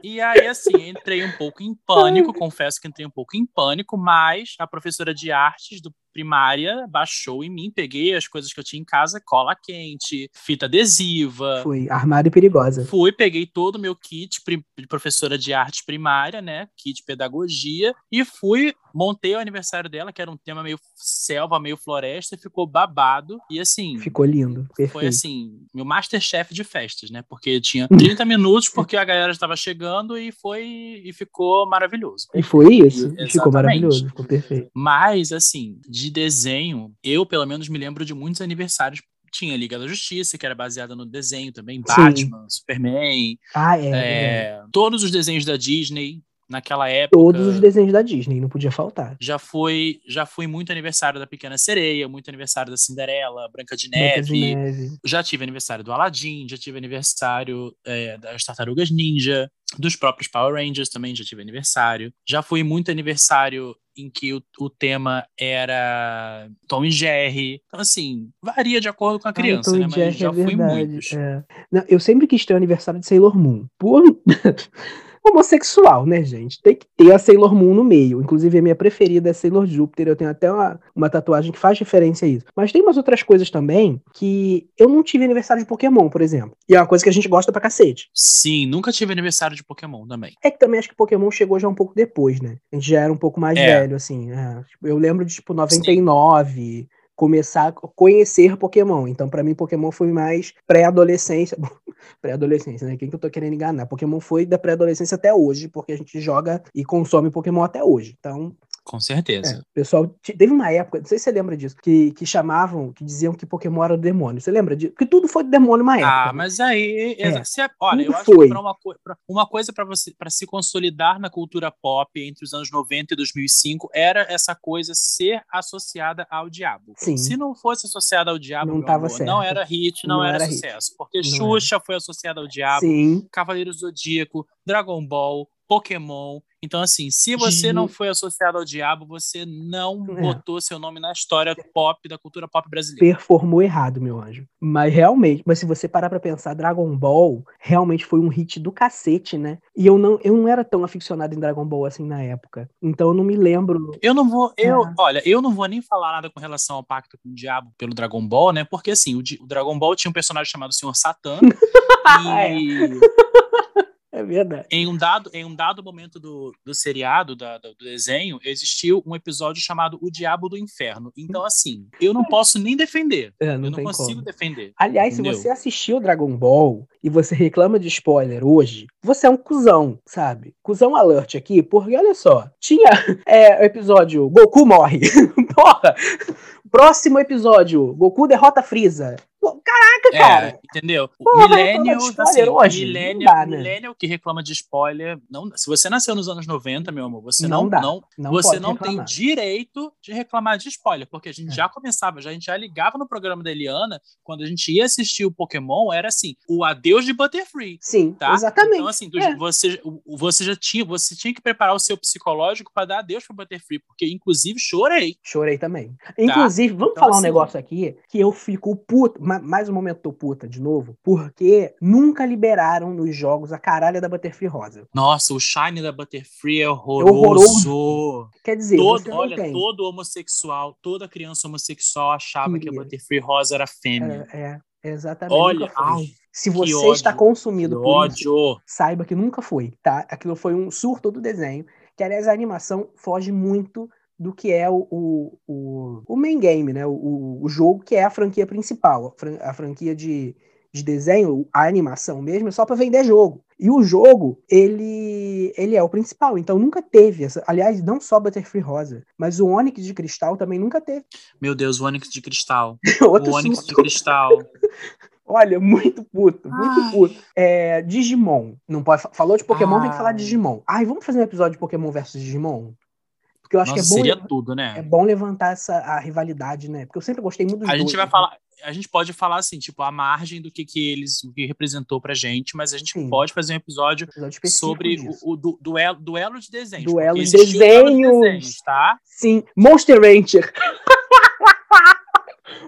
E aí, assim, entrei um pouco em pânico, confesso que entrei um pouco em pânico, mas a professora de artes do primária baixou em mim, peguei as coisas que eu tinha em casa, cola quente, fita adesiva. Foi, armário perigosa. Fui, peguei todo o meu kit de professora de arte primária, né, kit pedagogia, e fui, montei o aniversário dela, que era um tema meio selva, meio floresta, e ficou babado, e assim... Ficou lindo, perfeito. Foi assim, meu masterchef de festas, né, porque tinha 30 minutos, porque a galera estava chegando, e foi, e ficou maravilhoso. E foi isso, e, ficou maravilhoso, ficou perfeito. Mas, assim, de de desenho, eu pelo menos me lembro de muitos aniversários tinha Liga da Justiça, que era baseada no desenho também, Batman, Sim. Superman. Ah, é, é, é, Todos os desenhos da Disney, naquela época. Todos os desenhos da Disney, não podia faltar. Já foi, já foi muito aniversário da Pequena Sereia, muito aniversário da Cinderela, Branca de Neve. Branca de Neve. Já tive aniversário do Aladdin, já tive aniversário é, das Tartarugas Ninja, dos próprios Power Rangers também já tive aniversário. Já foi muito aniversário em que o, o tema era Tom e Jerry. Então, assim, varia de acordo com a criança, Tom e né? Mas Jerry já é fui verdade, muitos. é. Não, eu sempre quis ter o aniversário de Sailor Moon. Por homossexual, né, gente? Tem que ter a Sailor Moon no meio. Inclusive, a minha preferida é Sailor Júpiter. Eu tenho até uma, uma tatuagem que faz referência a isso. Mas tem umas outras coisas também que eu não tive aniversário de Pokémon, por exemplo. E é uma coisa que a gente gosta pra cacete. Sim, nunca tive aniversário de Pokémon também. É que também acho que Pokémon chegou já um pouco depois, né? A gente já era um pouco mais É. velho, assim. é. Eu lembro de, tipo, 99, começar a conhecer Pokémon. Então, pra mim, Pokémon foi mais pré-adolescência. Pré-adolescência, né? Quem que eu tô querendo enganar? Pokémon foi da pré-adolescência até hoje, porque a gente joga e consome Pokémon até hoje. Então, Com certeza. é, o pessoal. Teve uma época, não sei se você lembra disso, que, que chamavam, que diziam que Pokémon era do demônio. Você lembra disso? Porque tudo foi demônio uma época. Ah, mas aí, É, é- olha, eu acho foi. que pra uma, pra- uma coisa para você para se consolidar na cultura pop entre os anos 90 e 2005 era essa coisa ser associada ao diabo. Sim. Se não fosse associada ao diabo, Não tava amor, não certo. era hit, não, Não era, era hit. sucesso, porque Não Xuxa foi associada ao diabo, Sim. Cavaleiro Zodíaco, Dragon Ball, Pokémon. Então, assim, se você não foi associado ao diabo, você não É. botou seu nome na história pop da cultura pop brasileira. performou errado, meu anjo. Mas realmente, mas se você parar pra pensar, Dragon Ball realmente foi um hit do cacete, né? E eu não, eu não era tão aficionado em Dragon Ball assim na época. Então eu não me lembro. Eu não vou, eu, É. olha, eu não vou nem falar nada com relação ao pacto com o diabo pelo Dragon Ball, né? Porque assim, o, o Dragon Ball tinha um personagem chamado Senhor Satã e É verdade. em um dado, em um dado momento do, do seriado, da- do, desenho, existiu um episódio chamado O Diabo do Inferno. Então, assim, eu não posso nem defender. É, eu não não tem consigo como. defender. Aliás, se entendeu? você assistiu Dragon Ball e você reclama de spoiler hoje, você é um cuzão, sabe? Cuzão alert aqui, porque olha só, tinha é, o episódio Goku morre. Porra! Próximo episódio, Goku derrota Freeza. Caraca, É, cara! entendeu? O Porra, millennial, de assim, hoje? millennial, Não dá, né? millennial que reclama de spoiler, não, se você nasceu nos anos 90, meu amor, você Não não, dá. não, Não você não tem reclamar. direito de reclamar de spoiler, porque a gente É. já começava, já, a gente já ligava no programa da Eliana, quando a gente ia assistir o Pokémon, era assim, o adeus de Butterfree. Sim, Tá? exatamente. Então, assim, tu- É. você, você já tinha, você tinha que preparar o seu psicológico para dar adeus pro Butterfree, porque inclusive chorei. Chorei também. Inclusive, vamos Então, falar um assim- negócio aqui que eu fico puto, mais um momento tô puta de novo, porque nunca liberaram nos jogos a caralha da Butterfree Rosa. Nossa, o Shine da Butterfree é horroroso. horroroso. Quer dizer, Todo, olha, tem. todo homossexual, toda criança homossexual achava que a. Butterfree Rosa era fêmea. É, é, exatamente. Olha, ai, Se você ódio, está consumido por isso, ódio. saiba que nunca foi, tá? Aquilo foi um surto do desenho, que aliás a animação foge muito do que é o, o, o, o main game, né? O, o jogo que é a franquia principal, a, fran- a franquia de, de desenho, a animação mesmo, é só para vender jogo. E o jogo, ele, ele é o principal, então nunca teve essa. Aliás, não só Butterfree Rosa, mas o Onix de Cristal também nunca teve. Meu Deus, o Onix de cristal. Outro o Onix de cristal. Olha, muito puto, muito Ai. puto. É, Digimon. Não pode, fa- falou de Pokémon, tem que falar de Ai. Digimon. Ai, vamos fazer um episódio de Pokémon versus Digimon? Porque eu acho Nossa, que é bom, seria tudo, é né? bom levantar essa a rivalidade, né? Porque eu sempre gostei muito dos A dois. gente vai né? falar, a gente pode falar assim, tipo, a margem do que, que eles, o que representou pra gente, mas a gente Sim. pode fazer um episódio Episódio sobre disso. o, o du- duelo, duelo de desenhos. Duelo de existiu duelo de desenhos. desenhos, tá? Sim, Monster Rancher.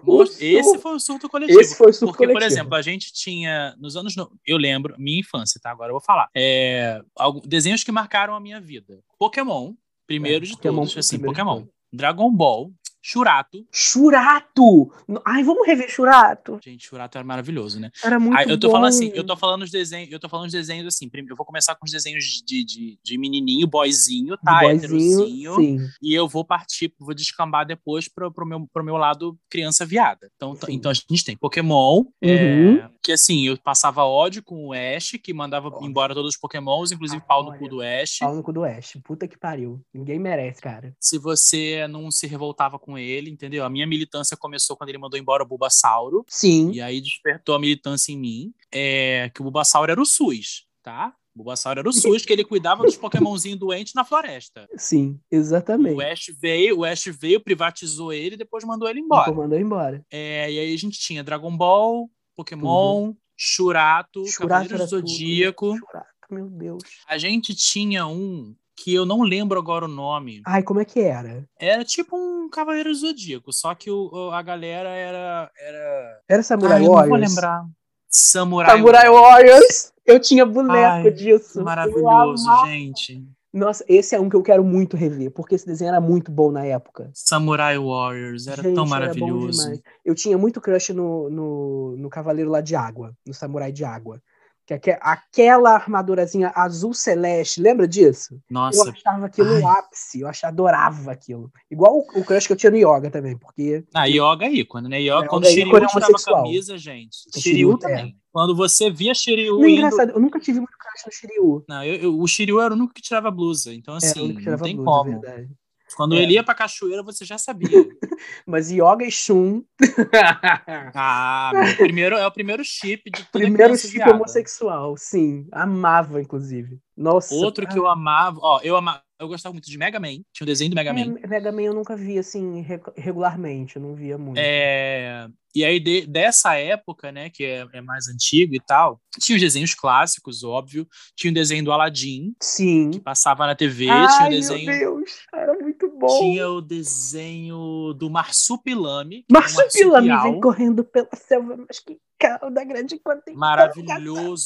O Esse foi o surto coletivo. Esse foi o surto Porque, por coletivo. exemplo, a gente tinha, nos anos. no- Eu lembro, minha infância, tá? Agora eu vou falar. É, desenhos que marcaram a minha vida: Pokémon, primeiro É, de Pokémon, todos, assim, primeiro Pokémon. Dragon Ball, Churato. Churato! Ai, vamos rever Churato. Gente, Churato era maravilhoso, né? Era muito Ah, eu tô bom. falando assim, eu tô falando os desenhos, eu tô falando os desenhos assim. Primeiro, eu vou começar com os desenhos de, de, de menininho, boyzinho, tá? Heterozinho. E eu vou partir, vou descambar depois pro, pro, meu, pro meu lado criança viada. Então, Sim. então a gente tem Pokémon, é, Uhum. que assim, eu passava ódio com o Ash, que mandava embora todos os Pokémons, inclusive Ah, pau no olha. cu do Ash. Pau no cu do Oeste. Puta que pariu. Ninguém merece, cara. Se você não se revoltava com ele, entendeu? A minha militância começou quando ele mandou embora o Bulbasauro. Sim. E aí despertou a militância em mim, é, que o Bulbasauro era o SUS, tá? O Bulbasaur era o SUS, que ele cuidava dos pokémonzinhos doentes na floresta. Sim, exatamente. O Ash veio, o Ash veio, privatizou ele e depois mandou ele embora. Depois mandou embora. É, e aí a gente tinha Dragon Ball, Pokémon, Churato, Churato Cavaleiro do tudo. Zodíaco. Churato, meu Deus. A gente tinha um que eu não lembro agora o nome. Ai, como é que era? Era tipo um Cavaleiro Zodíaco, só que o, a galera era. era... Era Samurai Ai, eu não vou Warriors? lembrar. Samurai, Samurai Warriors. Eu tinha boneco Ai, disso. Maravilhoso, gente. Nossa, esse é um que eu quero muito rever, porque esse desenho era muito bom na época. Samurai Warriors, era Gente, tão Era maravilhoso. demais. eu tinha muito crush no, no, no Cavaleiro lá de Água, no Samurai de Água. Que aque- aquela armadurazinha azul celeste, lembra disso? Eu Nossa, achava aquilo Ai. ápice, eu achava, adorava aquilo. Igual o, o crush que eu tinha no Yoga também, porque a Yoga é ícone, né? Yoga, Yoga quando é Shiryu ícone tirava a camisa, gente. O Shiryu também. Quando você via Shiryu Não, indo... engraçado, eu nunca tive muito crush no Shiryu. Não, eu- eu- o Shiryu era o único que tirava blusa. Então, o assim, que não tem blusa, como. verdade. Quando É. ele ia pra cachoeira, você já sabia. Mas Yoga e Shun, ah, meu, primeiro, é o primeiro chip de toda primeiro criança chip viada. homossexual, sim. Amava, inclusive. Nossa. Outro que eu amava... Ó, eu amava... Eu gostava muito de Mega Man. Tinha o desenho do Mega Man. É, Mega Man eu nunca vi assim re- regularmente, eu não via muito. É, e aí, de- dessa época, né, que é, é mais antigo e tal, tinha os desenhos clássicos, óbvio. Tinha o desenho do Aladdin, Sim. que passava na TV. Ai, tinha o meu desenho. Deus, era bom. Tinha o desenho do Marsupilame. é Marsupilame marsupial vem correndo pela selva, mas que cauda grande quanto tem Maravilhoso.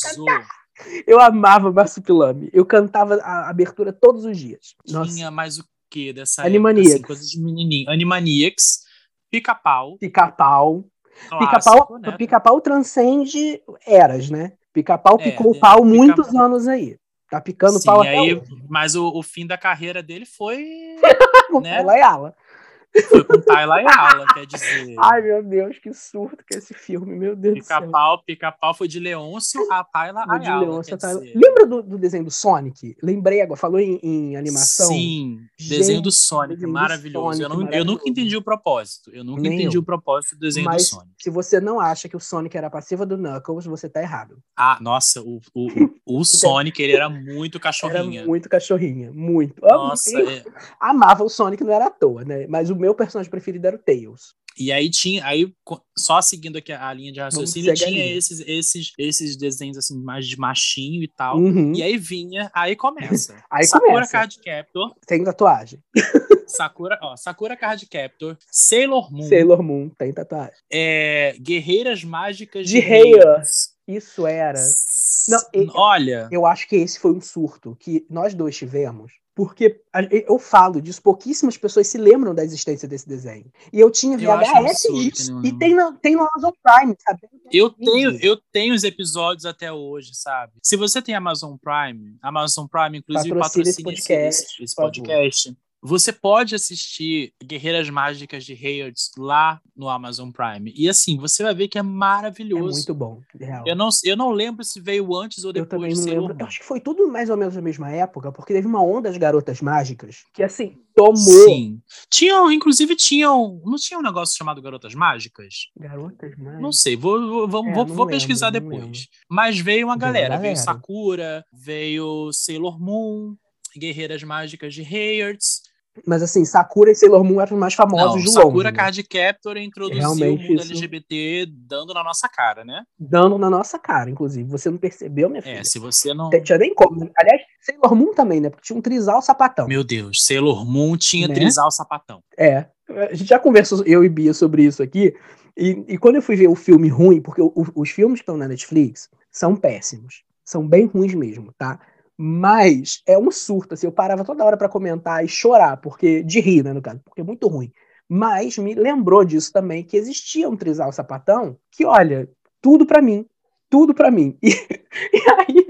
Eu amava Marsupilame. Eu cantava a abertura todos os dias. Nossa, Tinha mais o que dessa Animaniacs. época? Assim, coisas de menininho. Animaniacs, Pica-Pau. pica-pau. Pica-pau né? pica-pau transcende eras, né? Pica-pau É, picou é, pau pica- muitos anos aí. Tá picando Sim, pau até aí, hoje. mas o, o fim da carreira dele foi, né? ela. Foi com Tayla e Ala, quer dizer. Ai, meu Deus, que surto que é esse filme, meu Deus do céu. Pica-pau, pica-pau foi de Leôncio a Tayla Foi de Ayala. Leôncio Tayla. dizer. Lembra do, do desenho do Sonic? Lembrei agora, falou em, em animação. Sim, Gente, desenho do Sonic, desenho maravilhoso. eu, Sonic, não- eu maravilhoso. nunca entendi o propósito. Eu nunca Nem entendi eu. o propósito do desenho Mas do Sonic. se você não acha que o Sonic era a passiva do Knuckles, você tá errado. Ah, nossa, o, o, o Sonic, ele era muito cachorrinha. Era muito cachorrinha, muito. Nossa, eu é. amava o Sonic, não era à toa, né? Mas o meu personagem preferido era o Tails. E aí tinha, aí só seguindo aqui a linha de raciocínio, tinha esses, esses, esses desenhos assim mais de machinho e tal. Uhum. E aí vinha, aí começa. Aí Sakura começa. Card Captor, Tem tatuagem. Sakura, ó, Sakura Card Captor, Sailor Moon, Sailor Moon tem tatuagem. é, Guerreiras Mágicas De Heiras. Isso era. Não, Olha, Eu acho que esse foi um surto que nós dois tivemos. Porque eu falo disso, pouquíssimas pessoas se lembram da existência desse desenho. E eu tinha Eu VHS absurdo que disso. E tem no, tem no Amazon Prime, sabe? eu tenho, eu tenho os episódios até hoje, sabe? Se você tem Amazon Prime, Amazon Prime, inclusive, Patrocina esse patrocina esse, podcast, esse- esse podcast. Você pode assistir Guerreiras Mágicas de Heyards lá no Amazon Prime. E assim, você vai ver que é É maravilhoso. muito bom. Real. eu, não, eu não lembro se veio antes ou Eu depois também de não Sailor lembro. Moon. Eu acho que foi tudo mais ou menos na mesma época, porque teve uma onda de garotas mágicas que, assim, tomou. Sim. Tinham, inclusive, tinham. Não tinha um negócio chamado Garotas Mágicas? Garotas mágicas. Não sei, vou, vou, vou, É, vou- não vou lembro, pesquisar depois. lembro. Mas veio uma Veio galera. Veio galera. Sakura, veio Sailor Moon, Guerreiras Mágicas de Heyards. Mas assim, Sakura e Sailor Moon eram os mais famosos Não, de Sakura longe. né? Card Captor introduziu Realmente o mundo isso. LGBT dando na nossa cara, né? Dando na nossa cara, inclusive. Você não percebeu, minha filha? É, se você não. Tinha nem como. Aliás, Sailor Moon também, né? Porque tinha um trisal sapatão. Meu Deus, Sailor Moon tinha Né? trisal sapatão. É. A gente já conversou, eu e Bia, sobre isso aqui. E, e quando eu fui ver o filme ruim, porque o- os filmes que estão na Netflix são péssimos. São bem ruins mesmo, tá? Mas é um surto, assim. Eu parava toda hora pra comentar e chorar, porque de rir, né, no caso, porque é muito ruim. Mas me lembrou disso também, que existia um trisal sapatão que, olha, tudo pra mim. Tudo pra mim. E, e aí,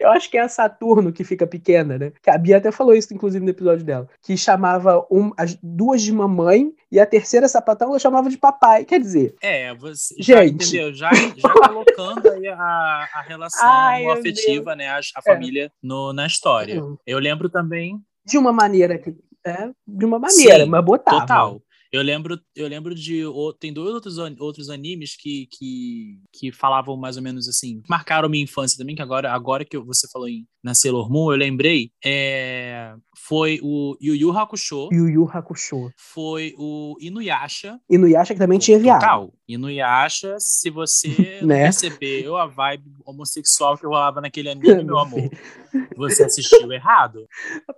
eu acho que é a Saturno que fica pequena, né? Que a Bia até falou isso, inclusive, no episódio dela. Que chamava um- as duas de mamãe e a terceira sapatão ela chamava de papai. Quer dizer, É, você já Gente. entendeu? Já, já colocando aí a, a relação Ai, afetiva, né? A, a É. família no, na história. Eu lembro também, de uma maneira que. É, de uma maneira, Sim, mas botava. total. Eu lembro, eu lembro de. Tem dois outros, outros animes que, que, que falavam mais ou menos assim. Marcaram minha infância também, que agora, agora que você falou em na Sailor Moon, eu lembrei. É, foi o Yu Yu Hakusho. Yu Yu Hakusho. Foi o Inuyasha. Inuyasha que também tinha viado. Total. Inuyasha, se você né? percebeu a vibe homossexual que rolava naquele anime, meu amor, você assistiu errado.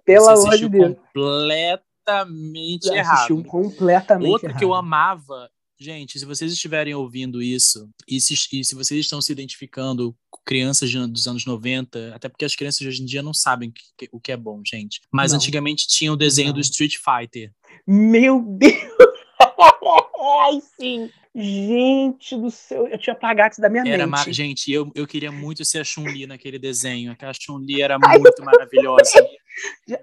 Pelo amor de Deus. Completamente errado. completamente Outro errado. que eu amava Gente, se vocês estiverem ouvindo isso, e se, e se vocês estão se identificando com crianças de, dos anos 90, até porque as crianças de hoje em dia não sabem que, o que é bom, gente. Mas não. antigamente tinha o desenho não. do Street Fighter. Meu Deus! Ai, sim! Gente do céu, eu tinha apagado isso da minha era mente. Gente, eu, eu queria muito ser a Chun-Li naquele desenho. Aquela Chun-Li era muito maravilhosa.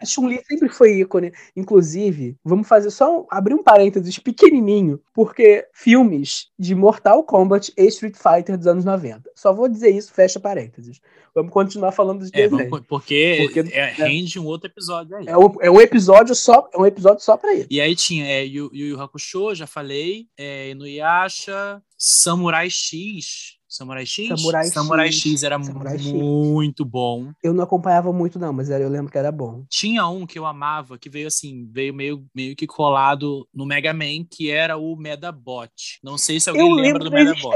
A Chun-Li sempre foi ícone. Inclusive, vamos fazer só um, abrir um parênteses pequenininho, porque filmes de Mortal Kombat e Street Fighter dos anos 90. Só vou dizer isso, fecha parênteses. Vamos continuar falando dos é, desenhos. Vamos, porque, porque é, é, rende um outro episódio aí. É um, é um episódio só, é um episódio só para ele. E aí tinha é, Yu Yu Hakusho, já falei, é, Inuyasha, Samurai X, Samurai X? Samurai, Samurai X. X era Samurai muito X. bom. Eu não acompanhava muito, não, mas eu lembro que era bom. Tinha um que eu amava, que veio assim, veio meio, meio que colado no Mega Man, que era o Medabot. Não sei se alguém eu lembra do Medabot.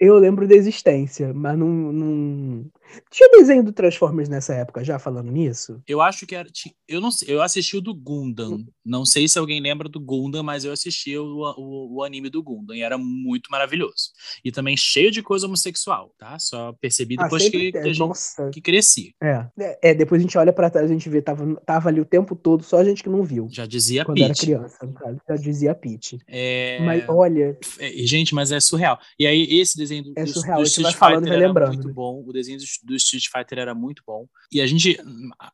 Eu lembro da existência, mas não, não, tinha desenho do Transformers nessa época, já falando nisso? Eu acho que era. Eu não sei, eu assisti o do Gundam. Não sei se alguém lembra do Gundam, mas eu assisti o, o, o anime do Gundam e era muito maravilhoso. E também cheio de coisa homossexual, tá? Só percebi ah, depois ah, que, que, que cresci. É. é. depois a gente olha para trás, a gente vê, tava, tava ali o tempo todo, só a gente que não viu. Já dizia Quando era criança, já dizia Pete. É... Mas olha. É, gente, mas é surreal. E aí, esse desenho do, é surreal, do, do Street Fighter falando, era muito bom. O desenho do, do Street Fighter era muito bom. E a gente,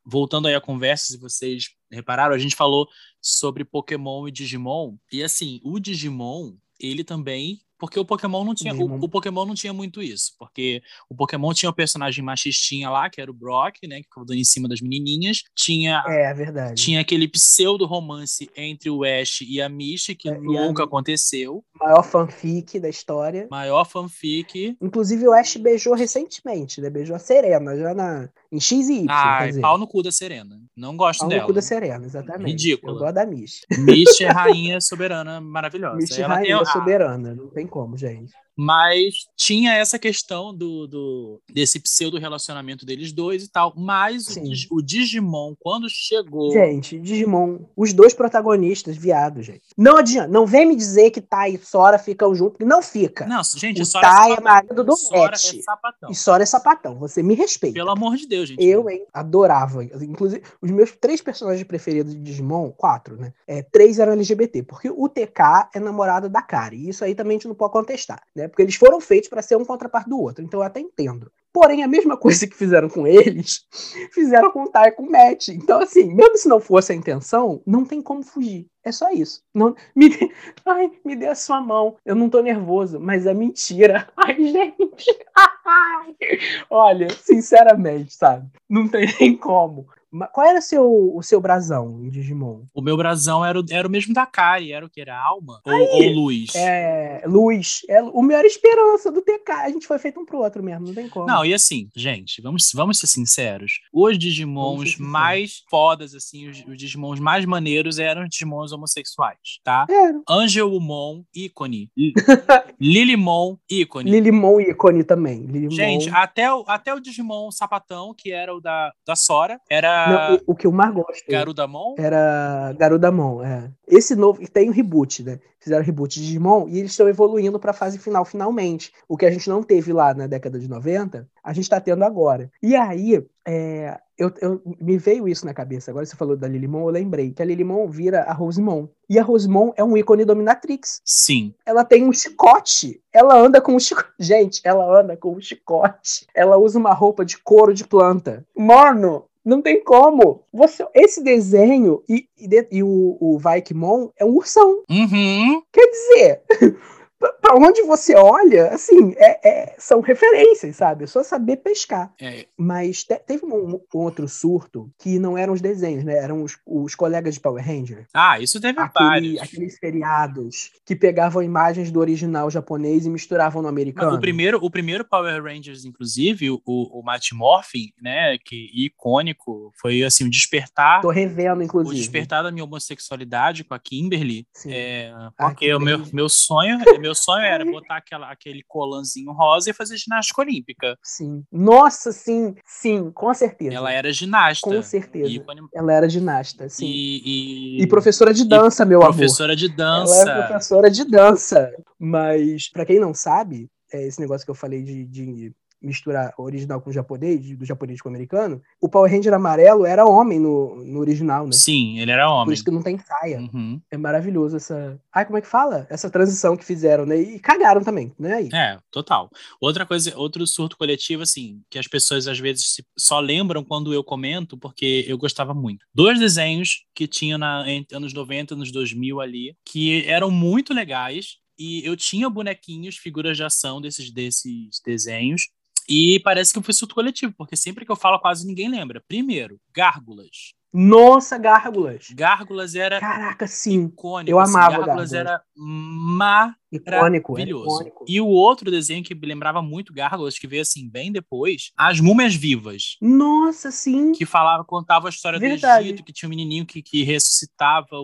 voltando aí à conversa, se vocês repararam, a gente falou sobre Pokémon e Digimon. E assim, o Digimon, ele também porque o Pokémon não tinha. O, o, Pokémon não tinha muito isso. Porque o Pokémon tinha o personagem machistinha lá, que era o Brock, né? Que ficava dando em cima das menininhas. Tinha. É, é verdade. Tinha aquele pseudo-romance entre o Ash e a Misty, que é, nunca a... aconteceu. Maior fanfic da história. Maior fanfic. Inclusive, o Ash beijou recentemente, né? Beijou a Serena, já na, em X e Y. Ah, pau no cu da Serena. Não gosto pau dela. Pau no cu da Serena, exatamente. Ridículo. Eu gosto da Misty. Misty é rainha soberana maravilhosa. Misty é rainha tem... soberana, não tem como, gente. Mas tinha essa questão do, do desse pseudo relacionamento deles dois e tal. Mas o, o, Digimon, quando chegou. Gente, Digimon, os dois protagonistas, viados, gente. Não adianta, não vem me dizer que Tai e Sora ficam juntos, não fica. Não, gente, o Sora é Tai é, é marido do Sora Matt. é sapatão. E Sora é sapatão. Você me respeita. Pelo amor de Deus, gente. Eu, hein, adorava. Inclusive, os meus três personagens preferidos de Digimon, quatro, né? É, três eram LGBT, porque o TK é namorado da Kari. E isso aí também a gente não pode contestar, né? Porque eles foram feitos para ser um contraparte do outro. Então eu até entendo. Porém, a mesma coisa que fizeram com eles, fizeram com o e com o Matt. Então, assim, mesmo se não fosse a intenção, não tem como fugir. É só isso. Não, me, ai, me dê a sua mão. Eu não tô nervoso, mas é mentira. Ai, gente. Olha, sinceramente, sabe? Não tem nem como. Qual era seu, o seu brasão em Digimon? O meu brasão era o, era o mesmo da Kari, era o que? Era Alma? Aí, ou, ou, Luz? É, Luz. É, o era Esperança do TK. A gente foi feito um pro outro mesmo, não tem como. Não, e assim, gente, vamos, vamos ser sinceros. Os Digimons mais fodas, assim, os, os, Digimons mais maneiros eram os Digimons homossexuais, tá? Era. Angelmon, ícone. Lilimon, ícone. Lilimon, ícone também. Lilimon. Gente, até o, até o Digimon sapatão, que era o da, da Sora, era não, o, o, que eu mais gosto. Garudamon? Era Garudamon, é. Esse novo. Tem o reboot, né? Fizeram o reboot de Digimon e eles estão evoluindo para a fase final, finalmente. O que a gente não teve lá na década de 90, a gente está tendo agora. E aí, é, eu, eu, me veio isso na cabeça. Agora você falou da Lilimon, eu lembrei que a Lilimon vira a Rosemon. E a Rosemon é um ícone dominatrix. Sim. Ela tem um chicote. Ela anda com um chicote. Gente, ela anda com um chicote. Ela usa uma roupa de couro de planta. Mano, não tem como. Você, esse desenho e, e, e o, o Vaikimon é um ursão. Uhum. Quer dizer, Pra onde você olha, assim, é, é, são referências, sabe? É só saber pescar. É. Mas te, teve um, um, outro surto que não eram os desenhos, né? Eram os, os colegas de Power Ranger. Ah, isso teve Aquele, vários. aqueles feriados que pegavam imagens do original japonês e misturavam no americano. O primeiro, o primeiro Power Rangers, inclusive, o, o Matt Morphin, né, que icônico, foi assim, o despertar. Tô revendo, O inclusive. despertar da minha homossexualidade com a Kimberly. Sim. É, Ah, porque que o meu, meu sonho, meu sonho era botar aquela, aquele colanzinho rosa e fazer ginástica olímpica. Sim. Nossa, sim, sim, com certeza. Ela era ginasta. Com certeza. Ela era ginasta, sim. E, e, E, professora de dança, meu amor. professora de Ela dança. é professora de dança. Mas, pra quem não sabe, é esse negócio que eu falei de, de misturar o original com o japonês, do japonês com o americano, o Power Ranger amarelo era homem no, no original, né? Sim, ele era Por homem. isso que não tem saia. Uhum. É maravilhoso essa. Ai, como é que fala? Essa transição que fizeram, né? E cagaram também, né? Aí. É, total. Outra coisa, outro surto coletivo, assim, que as pessoas às vezes só lembram quando eu comento, porque eu gostava muito. Dois desenhos que tinha na, entre anos 90 e anos 2000 ali, que eram muito legais, e eu tinha bonequinhos, figuras de ação desses, desses desenhos, e parece que fui surto coletivo, porque sempre que eu falo, quase ninguém lembra. Primeiro, Gárgulas. Nossa, Gárgulas! Gárgulas era Caraca, sim. icônico. eu assim, amava Gárgulas Gárgulas. era ma Icônico, maravilhoso. icônico. E o outro desenho que me lembrava muito Gárgulas, que veio assim bem depois, As Múmias Vivas. Nossa, sim. Que falava, contava a história Verdade. do Egito, que tinha um menininho que, que ressuscitava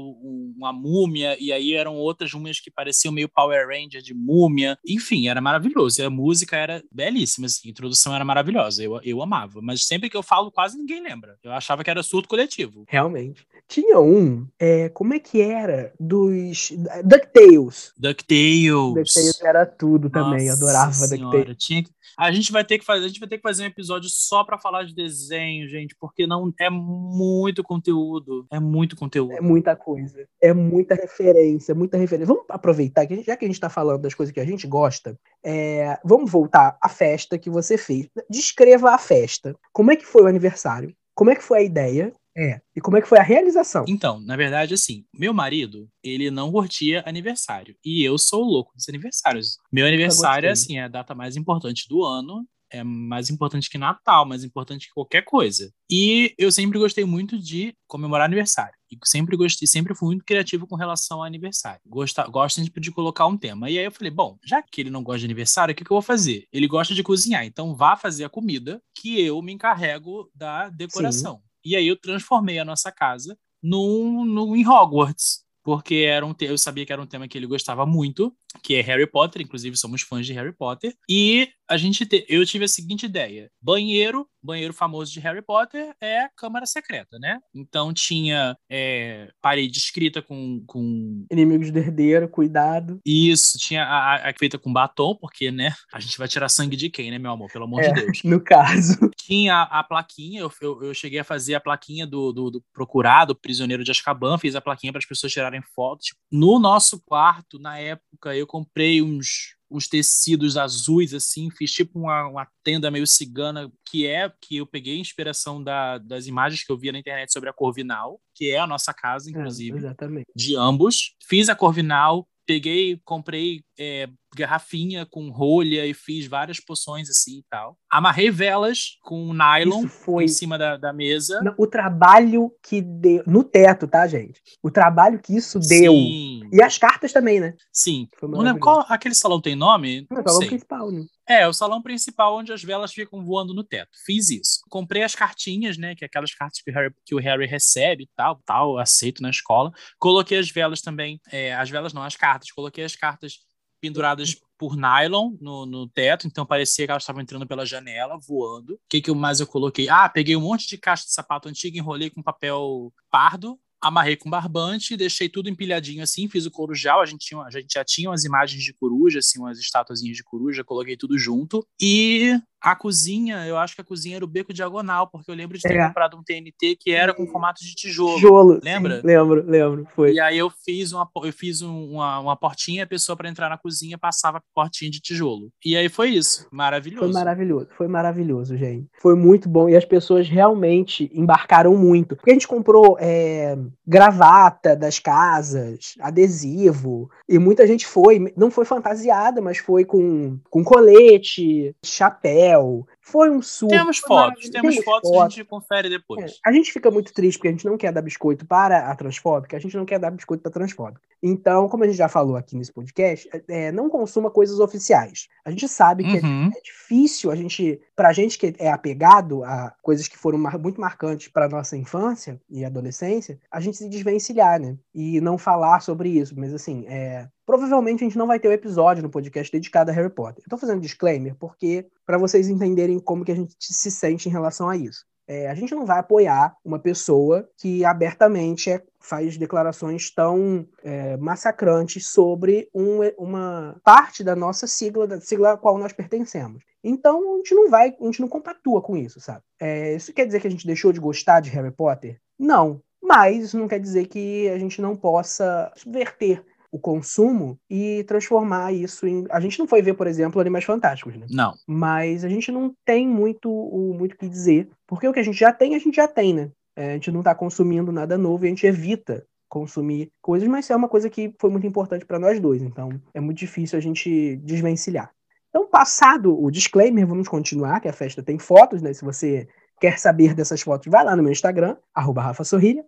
uma múmia, e aí eram outras múmias que pareciam meio Power Ranger de múmia. Enfim, era maravilhoso. E a música era belíssima, assim, a introdução era maravilhosa. Eu, eu amava. Mas sempre que eu falo, quase ninguém lembra. Eu achava que era surto coletivo. Realmente. Tinha um, é, como é que era? Dos. DuckTales. DuckTales. DuckTales era tudo também. Nossa Adorava senhora, DuckTales. tinha que- A gente vai ter que fazer, a gente vai ter que fazer um episódio só pra falar de desenho, gente, porque não é muito conteúdo, é muito conteúdo. É muita coisa. É muita referência, muita referência. Vamos aproveitar, que já que a gente tá falando das coisas que a gente gosta, é, vamos voltar à festa que você fez. Descreva a festa. Como é que foi o aniversário? Como é que foi a ideia? É. E como é que foi a realização? Então, na verdade, assim, meu marido, ele não curtia aniversário. E eu sou louco dos aniversários. Meu aniversário, é assim, é a data mais importante do ano. É mais importante que Natal, mais importante que qualquer coisa. E eu sempre gostei muito de comemorar aniversário. E sempre gostei, sempre fui muito criativo com relação ao aniversário. Gosta, gosto sempre de colocar um tema. E aí eu falei, bom, já que ele não gosta de aniversário, o que, que eu vou fazer? Ele gosta de cozinhar, então vá fazer a comida que eu me encarrego da decoração. E aí eu transformei a nossa casa num, num, em Hogwarts. Porque era um eu sabia que era um tema que ele gostava muito, que é Harry Potter, inclusive somos fãs de Harry Potter. E a gente te- eu tive a seguinte ideia: banheiro, banheiro famoso de Harry Potter é a câmara secreta, né? Então tinha é, parede escrita com, com Inimigos do herdeiro, cuidado. isso, tinha a, a, a feita com batom, porque, né? A gente vai tirar sangue de quem, né, meu amor? Pelo amor É. de Deus. No caso. Tinha a, a plaquinha, eu, eu, eu cheguei a fazer a plaquinha do, do, do procurado, prisioneiro de Azkaban, fiz a plaquinha para as pessoas tirarem fotos. No nosso quarto, na época, eu comprei uns, uns tecidos azuis, assim, fiz tipo uma, uma tenda meio cigana, que é que eu peguei inspiração da, das imagens que eu via na internet sobre a Corvinal, que é a nossa casa, inclusive É, exatamente. de ambos. Fiz a Corvinal, peguei, comprei é, garrafinha com rolha e fiz várias poções assim e tal. Amarrei velas com nylon em cima da, da mesa. Não, o trabalho que deu. No teto, tá, gente? O trabalho que isso deu. Sim, E as cartas também, né? sim. Não lembro qual aquele salão tem nome? Não, Não salão sei. principal, né? É, o salão principal onde as velas ficam voando no teto. Fiz isso. Comprei as cartinhas, né? Que é aquelas cartas que o Harry, que o Harry recebe e tal, tal, aceito na escola. Coloquei as velas também. é, as velas não, as cartas. Coloquei as cartas penduradas por nylon no, no teto, então parecia que elas estavam entrando pela janela, voando. O que, que mais eu coloquei? Ah, peguei um monte de caixa de sapato antigo, enrolei com papel pardo, amarrei com barbante, deixei tudo empilhadinho assim, fiz o corujal, a gente, tinha, a gente já tinha umas imagens de coruja, assim, umas estatuazinhas de coruja, coloquei tudo junto e A cozinha, eu acho que a cozinha era o beco diagonal, porque eu lembro de ter é. comprado um TNT que era com formato de tijolo. Tijolo. Lembra? Sim, lembro, lembro. Foi. E aí eu fiz uma, eu fiz uma, uma portinha, a pessoa para entrar na cozinha passava portinha de tijolo. E aí foi isso. Maravilhoso. Foi maravilhoso, foi maravilhoso, gente. Foi muito bom. E as pessoas realmente embarcaram muito. Porque a gente comprou é, gravata das casas, adesivo, e muita gente foi, não foi fantasiada, mas foi com, com colete, chapéu, Miguel, foi um surto. Temos fotos, temos, temos fotos, fotos, a gente confere depois. É, a gente fica muito triste porque a gente não quer dar biscoito para a transfóbica, a gente não quer dar biscoito para a transfóbica. Então, como a gente já falou aqui nesse podcast, é, não consuma coisas oficiais. A gente sabe que é uhum. é, é, difícil a gente, pra gente que é apegado a coisas que foram mar muito marcantes para nossa infância e adolescência, a gente se desvencilhar, né? E não falar sobre isso. Mas assim, é, Provavelmente a gente não vai ter um episódio no podcast dedicado a Harry Potter. Eu tô fazendo disclaimer porque para vocês entenderem como que a gente se sente em relação a isso. É, a gente não vai apoiar uma pessoa que abertamente é, faz declarações tão é, massacrantes sobre um, uma parte da nossa sigla, da sigla a qual nós pertencemos. Então a gente não vai, a gente não compactua com isso, sabe? É, isso quer dizer que a gente deixou de gostar de Harry Potter? Não. Mas isso não quer dizer que a gente não possa subverter o consumo e transformar isso em. A gente não foi ver, por exemplo, Animais Fantásticos, né? Não. Mas a gente não tem muito o muito que dizer, porque o que a gente já tem, a gente já tem, né? É, a gente não está consumindo nada novo e a gente evita consumir coisas, mas é uma coisa que foi muito importante para nós dois, então é muito difícil a gente desvencilhar. Então, passado o disclaimer, vamos continuar, que a festa tem fotos, né? Se você quer saber dessas fotos, vai lá no meu Instagram, arroba Rafa Sorrilha.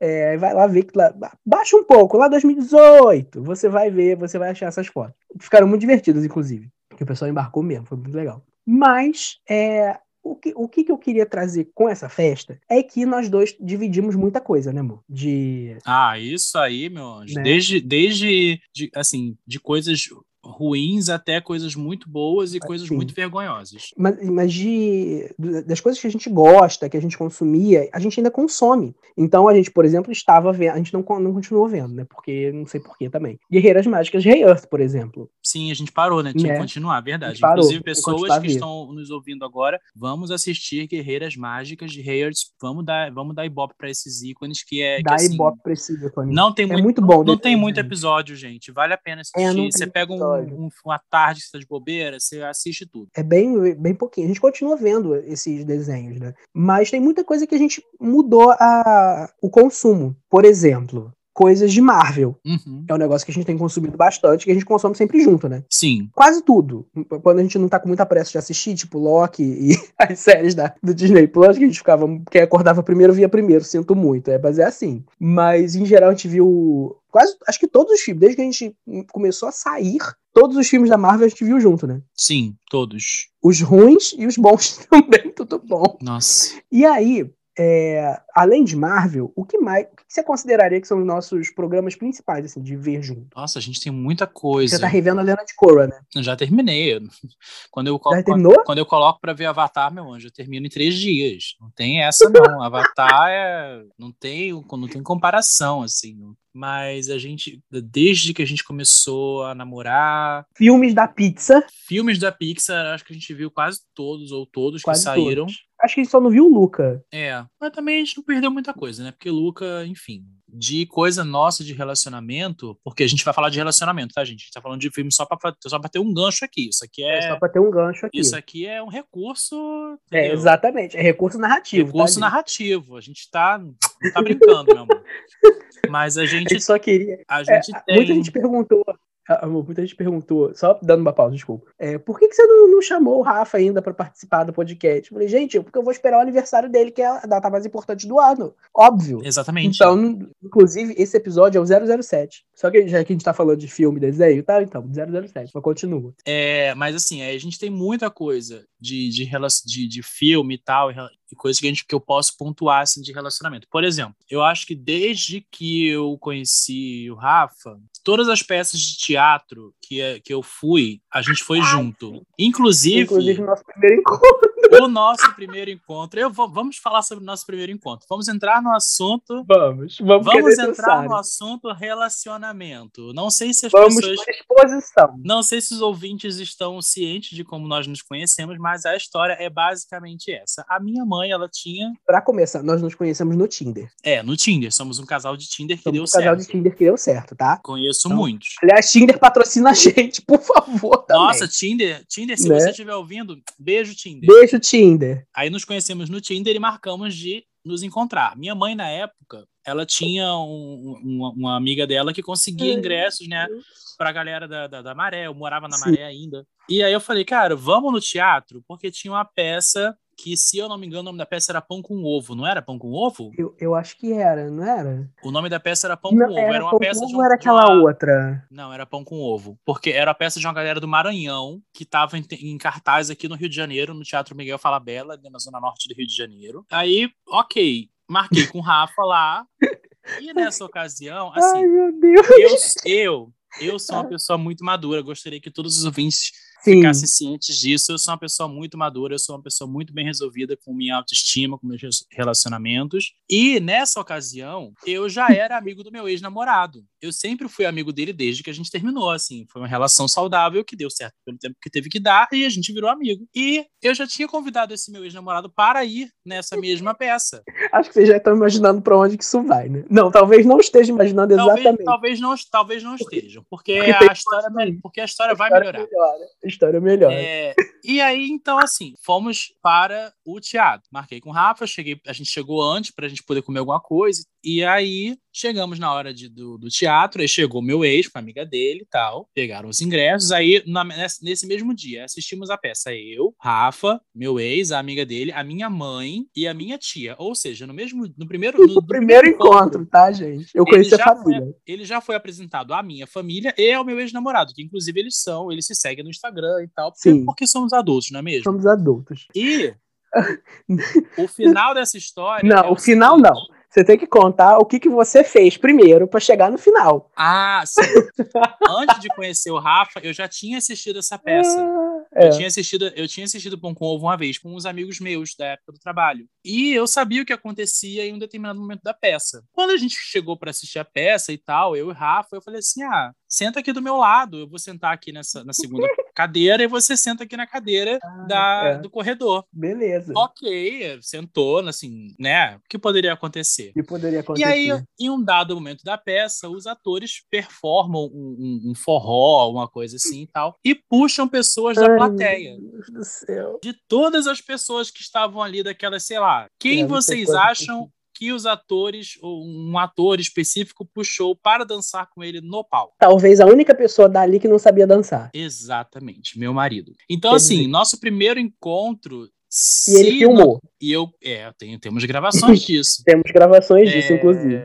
É, vai lá ver que lá, baixa um pouco, lá 2018, você vai ver, você vai achar essas fotos. Ficaram muito divertidas, inclusive, que o pessoal embarcou mesmo, foi muito legal. Mas é, o que, o que eu queria trazer com essa festa é que nós dois dividimos muita coisa, né, amor? De. Ah, isso aí, meu anjo. Né? Desde, desde de, assim, de coisas ruins até coisas muito boas e coisas muito vergonhosas. Mas, mas de, das coisas que a gente gosta, que a gente consumia, a gente ainda consome. Então a gente, por exemplo, estava vendo, a gente não, não continuou vendo, né? Porque não sei porquê também. Guerreiras Mágicas de Rei Earth, por exemplo. Sim, a gente parou, né? Tinha né? que continuar, verdade. Parou, Inclusive, pessoas que estão nos ouvindo agora, vamos assistir Guerreiras Mágicas de Rei Earth. Vamos dar, vamos dar ibope para esses ícones que é. Dá assim, ibope pra esses ícones. Não tem é muito, muito bom. Não, não tem muito episódio, gente. Vale a pena é, assistir. É, Você pega um um, uma tarde que você tá de bobeira, você assiste tudo. É bem, bem pouquinho. A gente continua vendo esses desenhos, né? Mas tem muita coisa que a gente mudou a, o consumo. Por exemplo, coisas de Marvel. Uhum. É um negócio que a gente tem consumido bastante, que a gente consome sempre junto, né? Sim. Quase tudo. Quando a gente não tá com muita pressa de assistir, tipo Loki e as séries da, do Disney Plus, que a gente ficava. Quem acordava primeiro via primeiro, sinto muito. É, mas é assim. Mas em geral a gente viu. Quase, acho que todos os filmes, desde que a gente começou a sair, todos os filmes da Marvel a gente viu junto, né? Sim, todos. Os ruins e os bons também, tudo bom. Nossa. E aí, é, além de Marvel, o que mais o que você consideraria que são os nossos programas principais, assim, de ver junto? Nossa, a gente tem muita coisa. Você tá revendo a Lena de Korra, né? Eu já terminei. Quando eu, já terminou? Quando, quando eu coloco pra ver Avatar, meu anjo, eu termino em três dias. Não tem essa, não. Avatar é. Não tem, não tem comparação, assim. Mas a gente, desde que a gente começou a namorar. Filmes da Pixar. Filmes da Pixar, acho que a gente viu quase todos, ou todos quase que saíram. Todos. Acho que a gente só não viu o Luca. É, mas também a gente não perdeu muita coisa, né? Porque Luca, enfim, de coisa nossa de relacionamento, porque a gente vai falar de relacionamento, tá, gente? A gente tá falando de filme só pra, só pra ter um gancho aqui. Isso aqui é. é só pra ter um gancho aqui. Isso aqui é um recurso. É, entendeu? É, exatamente. É recurso narrativo. Tá, recurso tá, narrativo. A gente tá. Não tá brincando, meu amor. Mas a gente. A gente só queria. A gente é, tem. Muita gente perguntou muita gente perguntou, só dando uma pausa, desculpa. É, por que, que você não, não chamou o Rafa ainda para participar do podcast? Eu falei, gente, porque eu vou esperar o aniversário dele, que é a data mais importante do ano. Óbvio. Exatamente. Então, inclusive, esse episódio é o 007. Só que já que a gente tá falando de filme, desenho, tá? Então, 007, mas continua. É, mas assim, a gente tem muita coisa de, de, de, de filme e tal, e coisas que, a gente, que eu posso pontuar assim, de relacionamento. Por exemplo, eu acho que desde que eu conheci o Rafa, todas as peças de teatro que, que eu fui, A gente foi junto. Inclusive. Inclusive, nosso primeiro encontro. O nosso primeiro encontro. Eu vou, vamos falar sobre o nosso primeiro encontro. Vamos entrar no assunto. Vamos, vamos. Vamos entrar no assunto relacionamento. Não sei se as vamos pessoas. Exposição. Não sei se os ouvintes estão cientes de como nós nos conhecemos, mas a história é basicamente essa. A minha mãe, ela tinha. Para começar, nós nos conhecemos no Tinder. É, no Tinder. Somos um casal de Tinder que Somos deu um certo. casal de Tinder que deu certo, tá? Conheço então, muitos. Aliás, Tinder patrocina a gente, por favor. Nossa, Tinder, Tinder, se né? você estiver ouvindo, beijo, Tinder. Beijo, Tinder. Aí nos conhecemos no Tinder e marcamos de nos encontrar. Minha mãe, na época, ela tinha um, uma, uma, amiga dela que conseguia ingressos, né? Pra galera da, da, da Maré. Eu morava na Sim. Maré ainda. E aí eu falei, cara, vamos no teatro? Porque tinha uma peça que, se eu não me engano, o nome da peça era Pão com Ovo, não era Pão com Ovo? Eu, eu acho que era, não era? O nome da peça era Pão não, com Ovo. Era, era uma peça de um, era aquela uma... outra? Não, era Pão com Ovo. Porque era a peça de uma galera do Maranhão que estava em, em, cartaz aqui no Rio de Janeiro, no Teatro Miguel Falabella, na zona norte do Rio de Janeiro. Aí, ok, marquei com o Rafa lá. E nessa ocasião, assim, Ai, meu Deus. Eu, eu, eu sou uma pessoa muito madura. Gostaria que todos os ouvintes Sim. ficassem cientes disso. Eu sou uma pessoa muito madura, eu sou uma pessoa muito bem resolvida com minha autoestima, com meus relacionamentos. E nessa ocasião, eu já era amigo do meu ex-namorado. Eu sempre fui amigo dele desde que a gente terminou, assim. Foi uma relação saudável que deu certo pelo tempo que teve que dar e a gente virou amigo. E eu já tinha convidado esse meu ex-namorado para ir nessa mesma peça. Acho que vocês já estão imaginando para onde que isso vai, né? Não, talvez não esteja imaginando talvez, exatamente. Talvez não, talvez não estejam, porque, porque a história, porque a história, a história vai melhorar. Melhora história melhor. É, e aí, então, assim, fomos para o teatro. Marquei com o Rafa, cheguei, a gente chegou antes para a gente poder comer alguma coisa. E aí, chegamos na hora de, do, do teatro, aí chegou meu ex com a amiga dele e tal, pegaram os ingressos. Aí, na, nesse mesmo dia, assistimos a peça eu, Rafa, meu ex, a amiga dele, a minha mãe e a minha tia. Ou seja, no mesmo, no primeiro... No, no primeiro encontro, encontro, tá, gente? Eu conheci a família. Foi, ele já foi apresentado à minha família e ao meu ex-namorado, que inclusive eles são, eles se seguem no Instagram e tal, porque, Sim. porque somos adultos, não é mesmo? Somos adultos. E o final dessa história... Não, é o, o final seguinte, não. Você tem que contar o que, que você fez primeiro para chegar no final. Ah, sim. Antes de conhecer o Rafa, eu já tinha assistido essa peça. Ah, é. eu, tinha assistido, eu tinha assistido Pão com Ovo uma vez com uns amigos meus da época do trabalho. E eu sabia o que acontecia em um determinado momento da peça. Quando a gente chegou para assistir a peça e tal, eu e o Rafa, eu falei assim: ah, senta aqui do meu lado, eu vou sentar aqui nessa, na segunda cadeira e você senta aqui na cadeira ah, da, é. do corredor. Beleza. Ok, sentou, assim, né? O que poderia acontecer? O que poderia acontecer? E aí, em um dado momento da peça, os atores performam um, um, um forró, uma coisa assim e tal, e puxam pessoas da Ai, plateia. Meu Deus do céu. De todas as pessoas que estavam ali daquelas, sei lá, quem É, vocês acham que os atores, ou um ator específico, puxou para dançar com ele no palco? Talvez a única pessoa dali que não sabia dançar. Exatamente, meu marido. Então, Quer assim, dizer- nosso primeiro encontro. E ele filmou. não- E eu, é, tenho, temos gravações disso. Temos gravações disso, É, inclusive.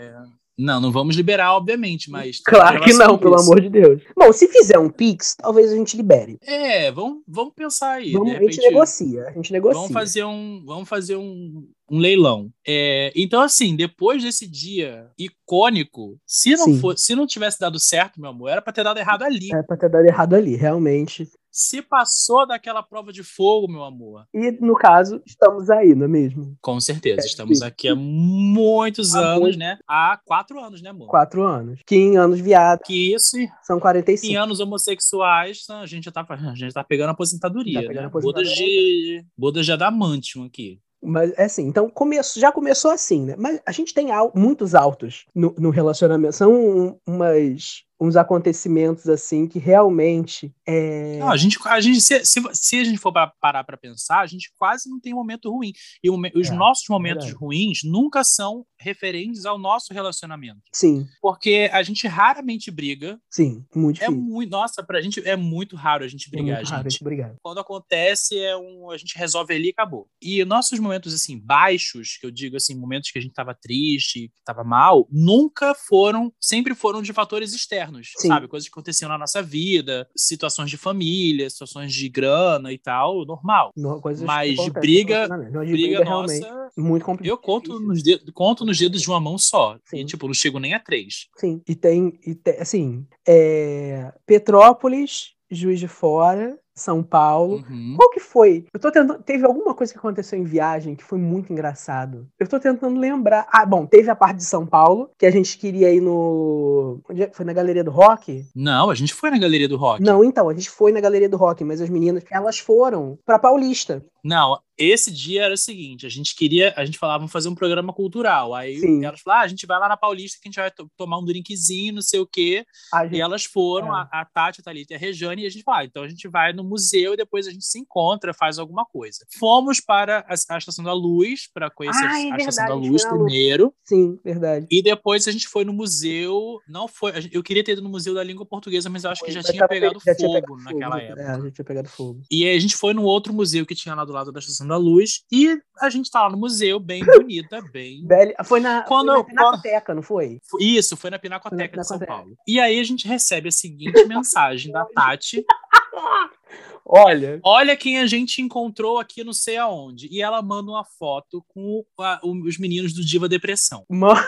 Não, não vamos liberar, obviamente, mas. Claro que não, pelo amor de Deus. Bom, se fizer um Pix, talvez a gente libere. É, vamos, vamos pensar aí. Vamos, de a gente repente, negocia. A gente negocia. Vamos fazer um, vamos fazer um, um leilão. É, então, assim, depois desse dia icônico, se não, Sim. for, se não tivesse dado certo, meu amor, era pra ter dado errado ali. É pra ter dado errado ali, realmente. Se passou daquela prova de fogo, meu amor, E no caso, estamos aí, não é mesmo? com certeza. É, Estamos sim. aqui há muitos Há anos, muito- né? Há quatro anos, né, amor? Quatro anos. Que em anos viado Que isso, são em 45. anos homossexuais, a gente já tá, a gente tá pegando aposentadoria, Tá pegando né? aposentadoria. Bodas de, bodas de adamantium aqui. Mas é assim, então começo, já começou assim, né? Mas a gente tem al- muitos altos no, no relacionamento. São um- umas, uns acontecimentos assim que realmente é. Não, a gente, a gente se, se, se a gente for parar para pensar, a gente quase não tem momento ruim. E o os É, nossos momentos verdade. ruins nunca são referentes ao nosso relacionamento. Sim, Porque a gente raramente briga. sim, muito É difícil. muito, nossa, pra gente é muito raro a gente É brigar, muito raro gente. esse brigar. Quando acontece, é um, a gente resolve ali e acabou. E nossos momentos assim baixos, que eu digo assim, momentos que a gente tava triste, que tava mal, nunca foram, sempre foram de fatores externos, Sim. sabe? Coisas que aconteciam na nossa vida, situações de família, situações de grana e tal, normal. No- Mas de briga, briga, realmente nossa, muito complicado. eu conto nos, dedos, conto nos dedos de uma mão só. Sim. E, tipo, não chego nem a três. Sim, e tem, e tem assim, é, Petrópolis Juiz de Fora, São Paulo. Uhum. Qual que foi? Eu tô tentando. Teve alguma coisa que aconteceu em viagem que foi muito engraçado. Eu tô tentando lembrar. Ah, bom, teve a parte de São Paulo, que a gente queria ir no. Onde é? Foi na Galeria do Rock? Não, a gente foi na Galeria do Rock. Não, então, a gente foi na Galeria do Rock, mas as meninas, elas foram pra Paulista. Não, esse dia era o seguinte: a gente queria, a gente falava, vamos fazer um programa cultural. Aí Sim. elas falaram, ah, a gente vai lá na Paulista que a gente vai to- tomar um drinkzinho, não sei o quê. A E gente- elas foram, É. a, a Tati, a Thalita e a Rejane, e a gente falou, ah, então a gente vai no museu e depois a gente se encontra, faz alguma coisa. Fomos para a, a Estação da Luz, para conhecer Ah, é a Estação verdade, da a gente Luz foi primeiro. Sim, verdade. E depois a gente foi no museu. Não foi. gente- Eu queria ter ido no Museu da Língua Portuguesa, mas eu acho que já tinha pegado já fogo tinha pegado naquela fogo, época. É, já tinha pegado fogo. E aí a gente foi num outro museu que tinha lá do lado da Estação da Luz. E a gente tá lá no museu, bem bonita, bem. Foi na, Quando- foi na quando- Pinacoteca, não foi? Isso, foi na Pinacoteca Na de São Pinacoteca. Paulo. E aí a gente recebe a seguinte mensagem da Tati. Olha. Olha quem a gente encontrou aqui não sei aonde. E ela manda uma foto com a- os meninos do Diva Depressão. Mano,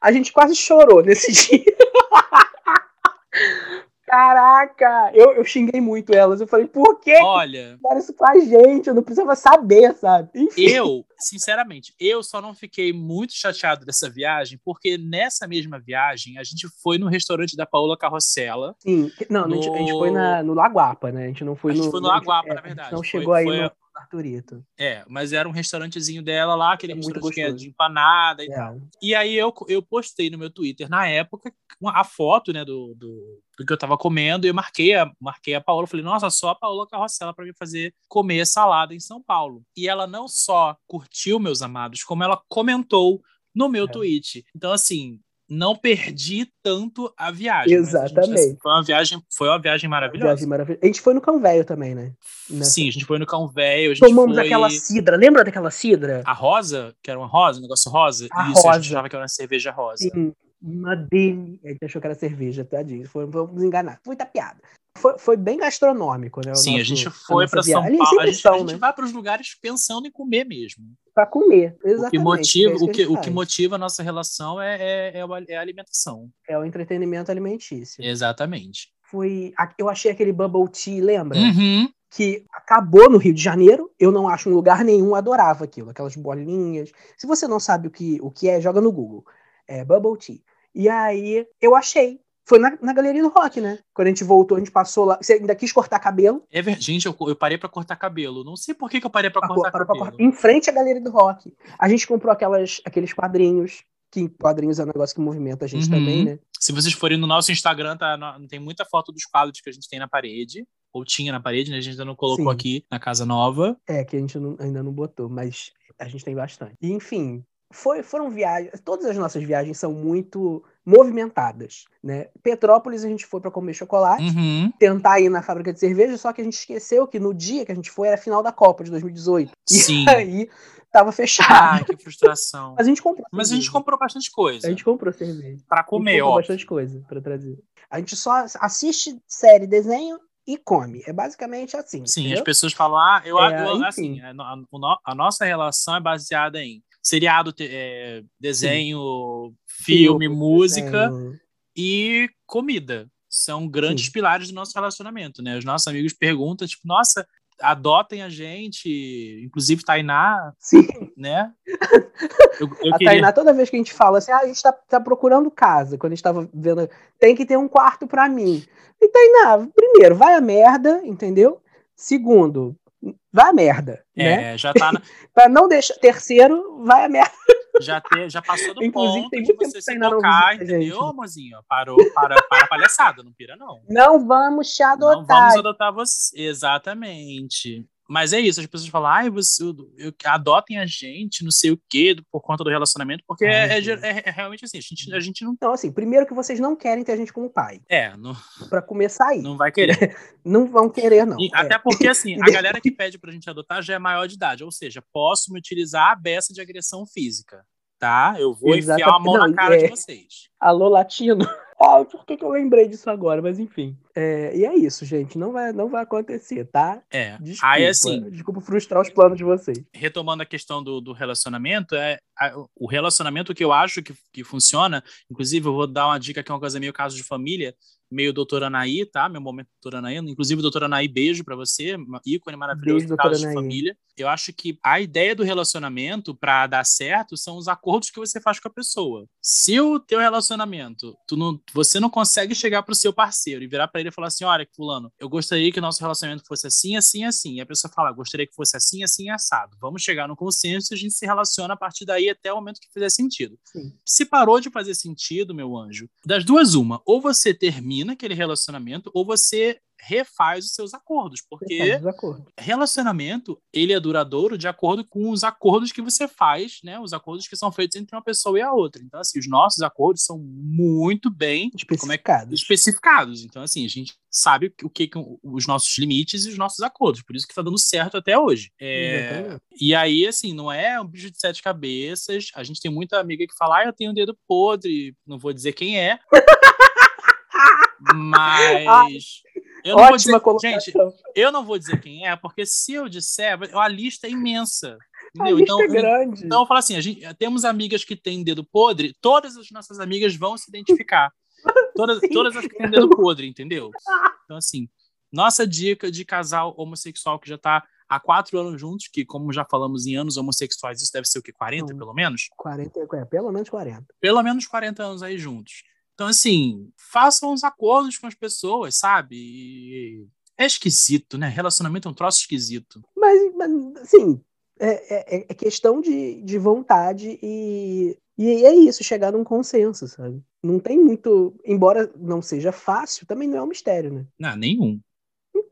a gente quase chorou nesse dia. Caraca, eu, eu xinguei muito elas. Eu falei, por que Olha, fizeram isso com a gente? Eu não precisava saber, sabe? Enfim. eu, sinceramente, eu só não fiquei muito chateado dessa viagem, porque nessa mesma viagem a gente foi no restaurante da Paola Carrossela. Sim, não, a, gente, a gente No- foi na, no Laguapa, né? A gente não foi A gente no. foi no Laguapa, é, na a gente verdade. não Foi- chegou aí foi- no Arturito. É, mas era um restaurantezinho dela lá, aquele É muito restaurante que é de empanada e É. tal. E aí eu, eu postei no meu Twitter, na época, uma- a foto, né, do, do, do que eu tava comendo, e eu marquei a, marquei a Paola, falei, nossa, só a Paola Carrossela para me fazer comer salada em São Paulo. E ela não só curtiu, meus amados, como ela comentou no meu É. tweet. Então, assim, não perdi tanto a viagem. mas a gente, Exatamente. assim, foi uma viagem, foi uma viagem maravilhosa. Viagem maravilhosa. A gente foi no Cão Velho também, né? Nessa- Sim, a gente foi no Cão Velho, a Tomamos foi... aquela cidra. Lembra daquela cidra? A rosa, que era uma rosa, um negócio rosa? A Isso, a rosa. gente achava que era uma cerveja rosa. Sim, uma delícia. A gente achou que era cerveja, tadinho. Foi, vamos enganar. Muita piada. Foi, foi bem gastronômico, né? Sim, a nosso- gente foi para São Paulo. A gente, são, a gente né? vai para os lugares pensando em comer mesmo. Pra comer. O que Exatamente. motiva, é isso o que, o que motiva a nossa relação é, é, é, é a alimentação. É o entretenimento alimentício. Exatamente. Foi. Eu achei aquele bubble tea, lembra? Uhum. que acabou no Rio de Janeiro. Eu não acho em lugar nenhum, adorava aquilo, aquelas bolinhas. Se você não sabe o que, o que é, joga no Google. É Bubble Tea. E aí eu achei. Foi na, na galeria do rock, né? Quando a gente voltou, a gente passou lá. Você ainda quis cortar cabelo? É ver- Gente, eu, eu parei para cortar cabelo. Não sei por que, que eu parei para cortar parou pra cabelo. cortar- Em frente à galeria do rock. A gente comprou aquelas, aqueles quadrinhos. Que quadrinhos é um negócio que movimenta a gente Uhum. também, né? Se vocês forem no nosso Instagram, tá, no- tem muita foto dos quadros que a gente tem na parede. Ou tinha na parede, né? A gente ainda não colocou Sim. aqui na casa nova. É, que a gente não- ainda não botou, mas a gente tem bastante. E, enfim, foi, foram viagens. Todas as nossas viagens são muito movimentadas, né? Petrópolis a gente foi para comer chocolate, Uhum. tentar ir na fábrica de cerveja, só que a gente esqueceu que no dia que a gente foi era a final da Copa de 2018. E Sim. aí tava fechado. Ai, que frustração. Mas a gente comprou. Mas a gente comprou bastante coisa. A gente comprou cerveja. Pra A gente comer, comprou ó. bastante coisa para trazer. A gente só assiste série, desenho e come. É basicamente assim. Sim, entendeu? as pessoas falam, ah, eu, É, eu- assim, a, no- a no- a nossa relação é baseada em seriado, é, desenho, filme, música desenho. e comida. São grandes pilares do nosso relacionamento, né? Os nossos amigos perguntam, tipo, nossa, adotem a gente, inclusive Tainá, Sim. né? Eu, eu a queria... Tainá, toda vez que a gente fala assim, ah, a gente tá, tá procurando casa, quando a gente tava vendo, tem que ter um quarto pra mim. E Tainá, primeiro, vai a merda, entendeu? Segundo, vai a merda, né? É, já tá na- Pra não deixar. Terceiro, vai a merda. já, te- já passou do Inclusive, ponto tem de você se não tocar, entendeu, né? amorzinho? Parou, para, para a palhaçada, não pira não. Não vamos te Não adotar. vamos adotar você. Exatamente. Mas é isso, as pessoas falam, ai, você, eu- eu- adotem a gente, não sei o quê, por conta do relacionamento, porque é, é- é- é realmente assim, a gente, a gente não. Então, assim, primeiro que vocês não querem ter a gente como pai. É, não, Pra começar aí. Não, não vai querer. vão querer, não. E É. Até porque, assim, a galera que pede pra gente adotar já é maior de idade, ou seja, posso me utilizar a beça de agressão física, tá? Eu vou enfiar a Exatamente. mão Não, na cara é- de vocês. Alô, latino. Ai, por que, que eu lembrei disso agora? Mas enfim. É, e é isso, gente. Não vai, não vai acontecer, tá? É. Desculpa, Aí, assim, desculpa frustrar os planos de vocês. retomando a questão do, do relacionamento, é a- o relacionamento que eu acho que, que funciona, inclusive eu vou dar uma dica que é uma coisa meio caso de família, meio doutora Anaí, tá? Meu momento doutora Anaí. Inclusive, doutora Anaí, beijo pra você, ícone maravilhoso Beijo, caso de família. Eu acho que a ideia do relacionamento pra dar certo são os acordos que você faz com a pessoa. Se o teu relacionamento, tu não, você não consegue chegar pro seu parceiro e virar pra ele e falar assim, olha, fulano, eu gostaria que o nosso relacionamento fosse assim, assim, assim. E a pessoa fala, gostaria que fosse assim, assim, assado. Vamos chegar no consenso e a gente se relaciona a partir daí até o momento que fizer sentido. Sim. Se parou de fazer sentido, meu anjo, das duas, uma. Ou você termina aquele relacionamento, ou você refaz os seus acordos. Porque acordos. relacionamento, ele é duradouro de acordo com os acordos que você faz, né? Os acordos que são feitos entre uma pessoa e a outra. Então, assim, os nossos acordos são muito bem é Especificados. especificados. Então, assim, a gente sabe o que, que os nossos limites e os nossos acordos. Por isso que tá dando certo até hoje. É, e aí, assim, não é um bicho de sete cabeças. A gente tem muita amiga que fala, ah, eu tenho um dedo podre. Não vou dizer quem é. Mas. Eu não vou dizer, Ótima colocação. gente, eu não vou dizer quem é, porque se eu disser, a lista é imensa. a Entendeu? lista Então, é grande. então eu falo assim: a gente, temos amigas que têm dedo podre, todas as nossas amigas vão se identificar. Todas, Sim. todas as que têm dedo podre, entendeu? Então, assim, nossa dica de casal homossexual que já tá há quatro anos juntos, que, como já falamos em anos homossexuais, isso deve ser o quê? 40, Hum. pelo menos? 40, é, pelo menos 40. Pelo menos 40 anos aí juntos. Então, assim, façam os acordos com as pessoas, sabe? E é esquisito, né? Relacionamento é um troço esquisito. Mas, mas, assim, é, é- é questão de, de vontade e, e é isso, chegar num consenso, sabe? Não tem muito. Embora não seja fácil, também não é um mistério, né? Não, nenhum.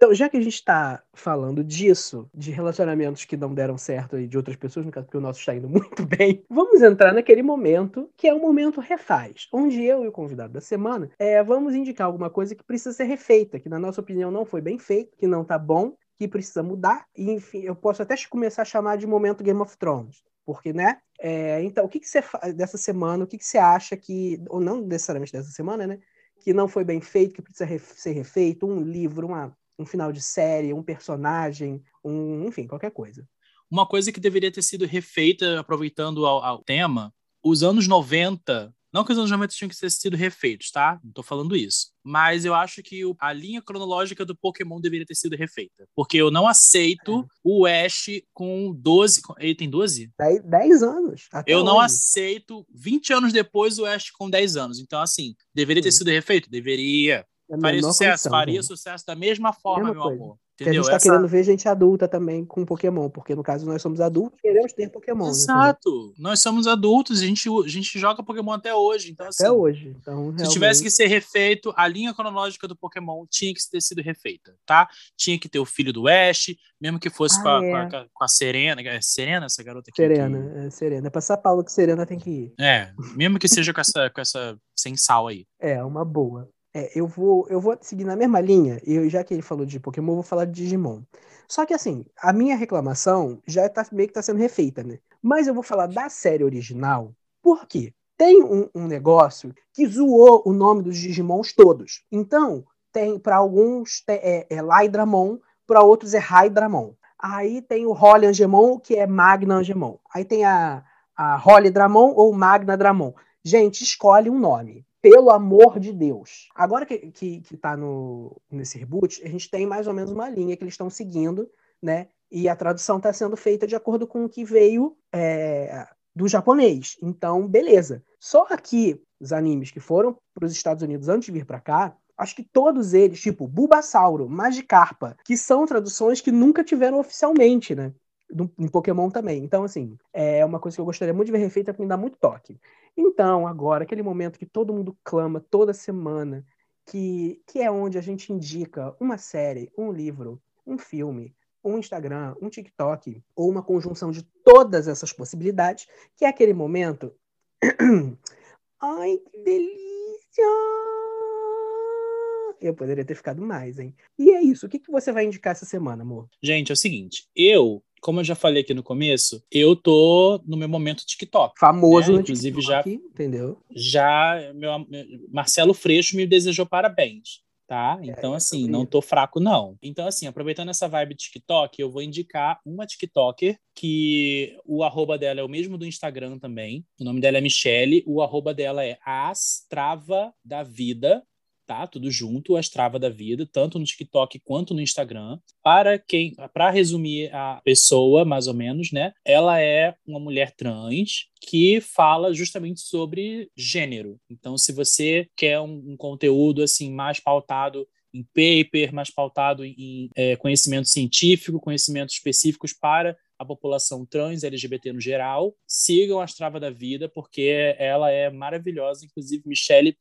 Então, já que a gente está falando disso, de relacionamentos que não deram certo aí de outras pessoas, no caso porque o nosso está indo muito bem, vamos entrar naquele momento que é o momento refaz, onde eu e o convidado da semana é, vamos indicar alguma coisa que precisa ser refeita, que na nossa opinião não foi bem feito, que não tá bom, que precisa mudar, e enfim, eu posso até começar a chamar de momento Game of Thrones. Porque, né? É, então, o que, que você faz dessa semana? O que, que você acha que, ou não necessariamente dessa semana, né? Que não foi bem feito, que precisa ser refeito, um livro, uma, um final de série, um personagem, um, enfim, qualquer coisa. Uma coisa que deveria ter sido refeita, aproveitando ao, ao tema, os anos 90. Não que os anos 90 tinham que ter sido refeitos, tá? Não tô falando isso. Mas eu acho que a linha cronológica do Pokémon deveria ter sido refeita. Porque eu não aceito o Ash com 12. com- Ele tem 12? Dez, dez anos. até Eu não aceito 20 anos depois o Ash com 10 anos. Então, assim, deveria ter Sim. sido refeito? Deveria. Faria sucesso, condição, faria gente. sucesso da mesma forma, Mesma meu coisa. amor. Porque a Entendeu? gente tá Essa- querendo ver gente adulta também com Pokémon, porque no caso nós somos adultos e queremos ter Pokémon. né, Exato. Nós somos adultos, a gente, a gente joga Pokémon até hoje. Então, assim, Até hoje. Então, se realmente, tivesse que ser refeito, a linha cronológica do Pokémon tinha que ter sido refeita, tá? Tinha que ter o filho do Ash, mesmo que fosse Ah, com, a, é. com, a, com a Serena. É Serena, essa garota aqui? Serena, é Serena. É pra São Paulo que Serena tem que ir. que- É, mesmo que seja com essa, com essa sem sal aí. É, uma boa. É, eu vou, eu vou seguir na mesma linha, e já que ele falou de Pokémon, eu vou falar de Digimon. Só que assim, a minha reclamação já tá meio que tá sendo refeita, né? Mas eu vou falar da série original, por quê? Tem um, um negócio que zoou o nome dos Digimons todos. Então, tem para alguns é, é Lydramon, para outros é Hydramon. Aí tem o Holly Angemon, que é Magna Angemon. Aí tem a, a Holly Dramon ou Magna Dramon. Gente, escolhe um nome. Pelo amor de Deus. Agora que, que, que tá no, nesse reboot, a gente tem mais ou menos uma linha que eles estão seguindo, né? E a tradução está sendo feita de acordo com o que veio é, do japonês. Então, beleza. Só que os animes que foram para os Estados Unidos antes de vir para cá, acho que todos eles, tipo Bulbasauro, Magikarpa, que são traduções que nunca tiveram oficialmente, né? Do, em Pokémon também. Então, assim, é uma coisa que eu gostaria muito de ver refeita, porque me dá muito toque. Então, agora, aquele momento que todo mundo clama toda semana, que, que é onde a gente indica uma série, um livro, um filme, um Instagram, um TikTok, ou uma conjunção de todas essas possibilidades, que é aquele momento. Ai, que delícia! Eu poderia ter ficado mais, hein? E é isso. O que, que você vai indicar essa semana, amor? Gente, é o seguinte, eu, como eu já falei aqui no começo, eu tô no meu momento TikTok. Famoso É, no inclusive TikTok, entendeu? Já, meu, Marcelo Freixo me desejou parabéns, tá? É, então, é, assim, não tô fraco, não. Então, assim, aproveitando essa vibe TikTok, eu vou indicar uma TikToker que o arroba dela é o mesmo do Instagram também. O nome dela é Michelle, o arroba dela é Astrava da Vida, tá? Tudo junto, a Strava da vida, tanto no TikTok quanto no Instagram. Para quem, para resumir a pessoa, mais ou menos, né? Ela é uma mulher trans que fala justamente sobre gênero. Então, se você quer um, um conteúdo assim mais pautado em paper, mais pautado em é, conhecimento científico, conhecimentos específicos para a população trans LGBT no geral, sigam a Strava da Vida, porque ela é maravilhosa. Inclusive, Michelle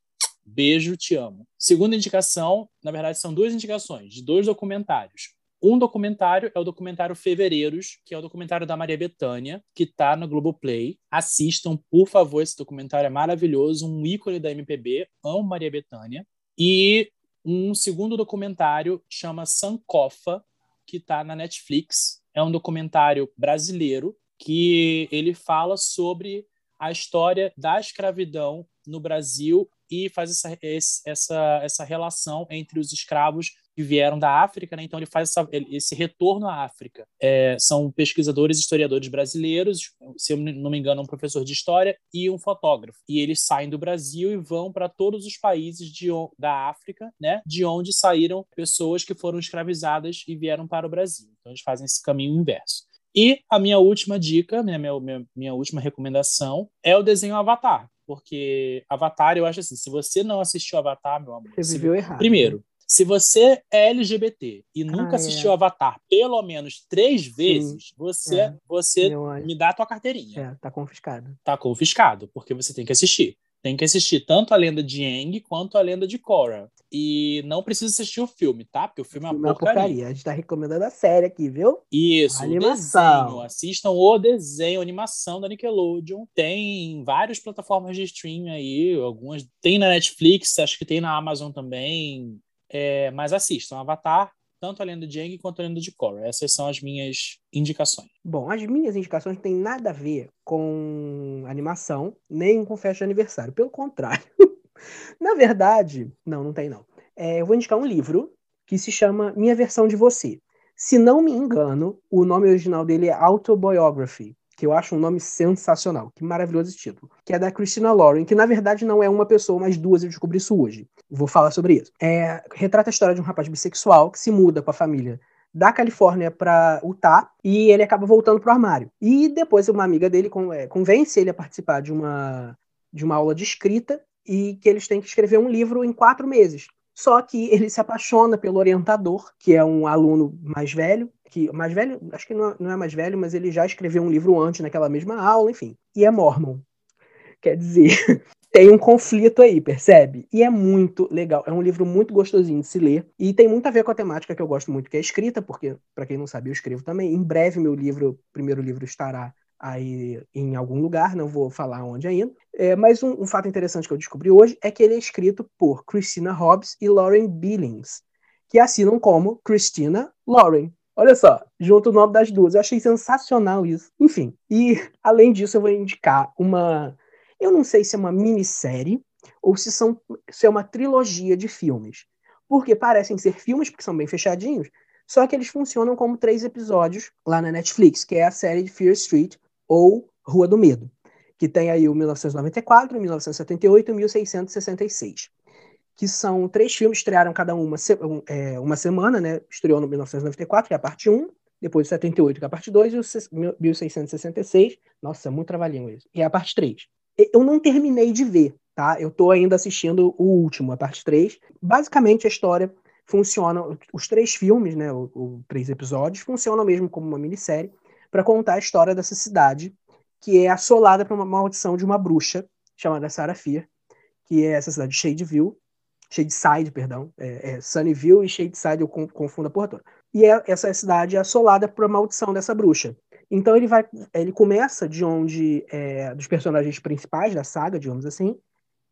Beijo, te amo. Segunda indicação, na verdade, são duas indicações de dois documentários. Um documentário é o documentário Fevereiros, que é o documentário da Maria Bethânia, que está no Globoplay. Assistam, por favor, esse documentário é maravilhoso, um ícone da MPB, amo Maria Bethânia. E um segundo documentário chama Sankofa, que está na Netflix. É um documentário brasileiro que ele fala sobre a história da escravidão no Brasil e faz essa, essa, essa relação entre os escravos que vieram da África, né? então ele faz essa, esse retorno à África. É, são pesquisadores historiadores brasileiros, se eu não me engano, um professor de história e um fotógrafo. E eles saem do Brasil e vão para todos os países de, da África, né? de onde saíram pessoas que foram escravizadas e vieram para o Brasil. Então eles fazem esse caminho inverso. E a minha última dica, minha, minha, minha última recomendação é o desenho Avatar porque Avatar, eu acho assim, se você não assistiu Avatar, meu amor, você viveu errado. Primeiro, se você é LGBT e nunca ah, assistiu é. Avatar pelo menos três vezes, Sim. você, é. você me dá a tua carteirinha. É, tá confiscado. Tá confiscado, porque você tem que assistir. Tem que assistir tanto a lenda de Aang quanto a lenda de Korra. E não precisa assistir o filme, tá? Porque o filme, o filme é uma porcaria. porcaria. A gente tá recomendando a série aqui, viu? Isso, a animação. Desenho. Assistam o desenho, a animação da Nickelodeon. Tem várias plataformas de streaming aí, algumas tem na Netflix, acho que tem na Amazon também. É, mas assistam, Avatar tanto a lenda de Aang quanto a lenda de Korra. Essas são as minhas indicações. Bom, as minhas indicações não têm nada a ver com animação, nem com festa de aniversário. Pelo contrário. Na verdade, não, não tem não. É, eu vou indicar um livro que se chama Minha Versão de Você. Se não me engano, o nome original dele é Autobiography, que eu acho um nome sensacional. Que maravilhoso esse título. Que é da Christina Lauren, que na verdade não é uma pessoa, mas duas, eu descobri isso hoje. Vou falar sobre isso. É, retrata a história de um rapaz bissexual que se muda com a família da Califórnia para Utah e ele acaba voltando pro armário. E depois uma amiga dele é, convence ele a participar de uma, de uma aula de escrita e que eles têm que escrever um livro em quatro meses. Só que ele se apaixona pelo orientador, que é um aluno mais velho, que mais velho, acho que não, é mais velho, mas ele já escreveu um livro antes naquela mesma aula, enfim. E é mormon. Quer dizer, tem um conflito aí, percebe? E é muito legal. É um livro muito gostosinho de se ler. E tem muito a ver com a temática que eu gosto muito, que é escrita, porque, para quem não sabe, eu escrevo também. Em breve, meu livro, primeiro livro, estará aí em algum lugar, não vou falar onde ainda. É, mas um, um, fato interessante que eu descobri hoje é que ele é escrito por Christina Hobbs e Lauren Billings, que assinam como Christina Lauren. Olha só, junto o nome das duas. Eu achei sensacional isso. Enfim, e além disso, eu vou indicar uma. Eu não sei se é uma minissérie ou se, são, se é uma trilogia de filmes. Porque parecem ser filmes, porque são bem fechadinhos, só que eles funcionam como três episódios lá na Netflix, que é a série de Fear Street ou Rua do Medo, que tem aí o 1994, 1978 e 1666 que são três filmes, estrearam cada uma é, uma semana, né? Estreou no 1994, que é a parte 1, depois 78, que é a parte 2, e o 1666, nossa, muito trabalhinho isso, e é a parte 3. Eu não terminei de ver, tá? Eu tô ainda assistindo o último, a parte 3. Basicamente, a história funciona, os três filmes, né, os três episódios, funcionam mesmo como uma minissérie, para contar a história dessa cidade, que é assolada por uma maldição de uma bruxa, chamada Sarah Fear, que é essa cidade de Shadeville, Shadeside, perdão, é, é Sunnyville e Shadeside, eu confundo a porra toda. E é, essa cidade é assolada por uma maldição dessa bruxa. Então ele vai, ele começa de onde é, dos personagens principais da saga, digamos assim,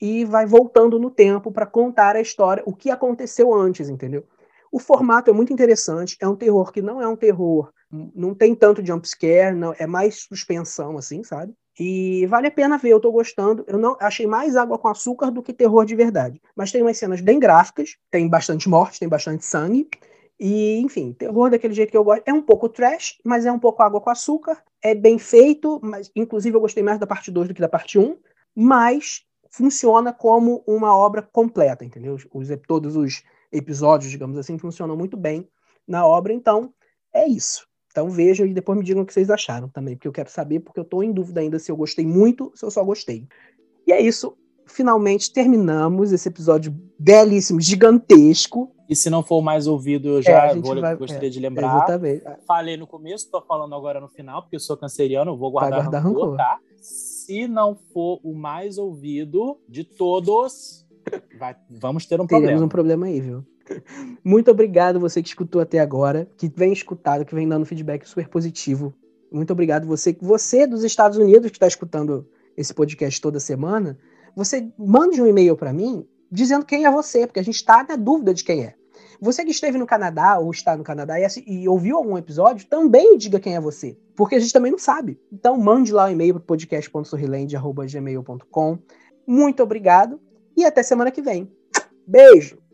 e vai voltando no tempo para contar a história, o que aconteceu antes, entendeu? O formato é muito interessante, é um terror que não é um terror Não tem tanto jumpscare, não, é mais suspensão, assim, sabe? E vale a pena ver, eu tô gostando. Eu não achei mais água com açúcar do que terror de verdade. Mas tem umas cenas bem gráficas, tem bastante morte, tem bastante sangue. E, enfim, terror daquele jeito que eu gosto. É um pouco trash, mas é um pouco água com açúcar. É bem feito, mas inclusive eu gostei mais da parte 2 do que da parte 1. Um, mas funciona como uma obra completa, entendeu? Os, todos os episódios, digamos assim, funcionam muito bem na obra. Então, é isso. Então vejam e depois me digam o que vocês acharam também, porque eu quero saber, porque eu estou em dúvida ainda se eu gostei muito, se eu só gostei. E é isso. Finalmente terminamos esse episódio belíssimo, gigantesco. E se não for mais ouvido, eu já é, vou, vai, gostaria é, de lembrar. Exatamente. Falei no começo, estou falando agora no final, porque eu sou canceriano, vou guardar, guardar rancor, rancor, tá? Se não for o mais ouvido de todos, vai, vamos ter um Teremos problema. um problema aí, viu? Muito obrigado você que escutou até agora, que vem escutado, que vem dando feedback super positivo. Muito obrigado você, você dos Estados Unidos que está escutando esse podcast toda semana, você mande um e-mail para mim dizendo quem é você, porque a gente está na dúvida de quem é. Você que esteve no Canadá ou está no Canadá e, e, ouviu algum episódio, também diga quem é você, porque a gente também não sabe. Então mande lá um e-mail para podcast.sorrilende.gmail.com. Muito obrigado e até semana que vem. Beijo!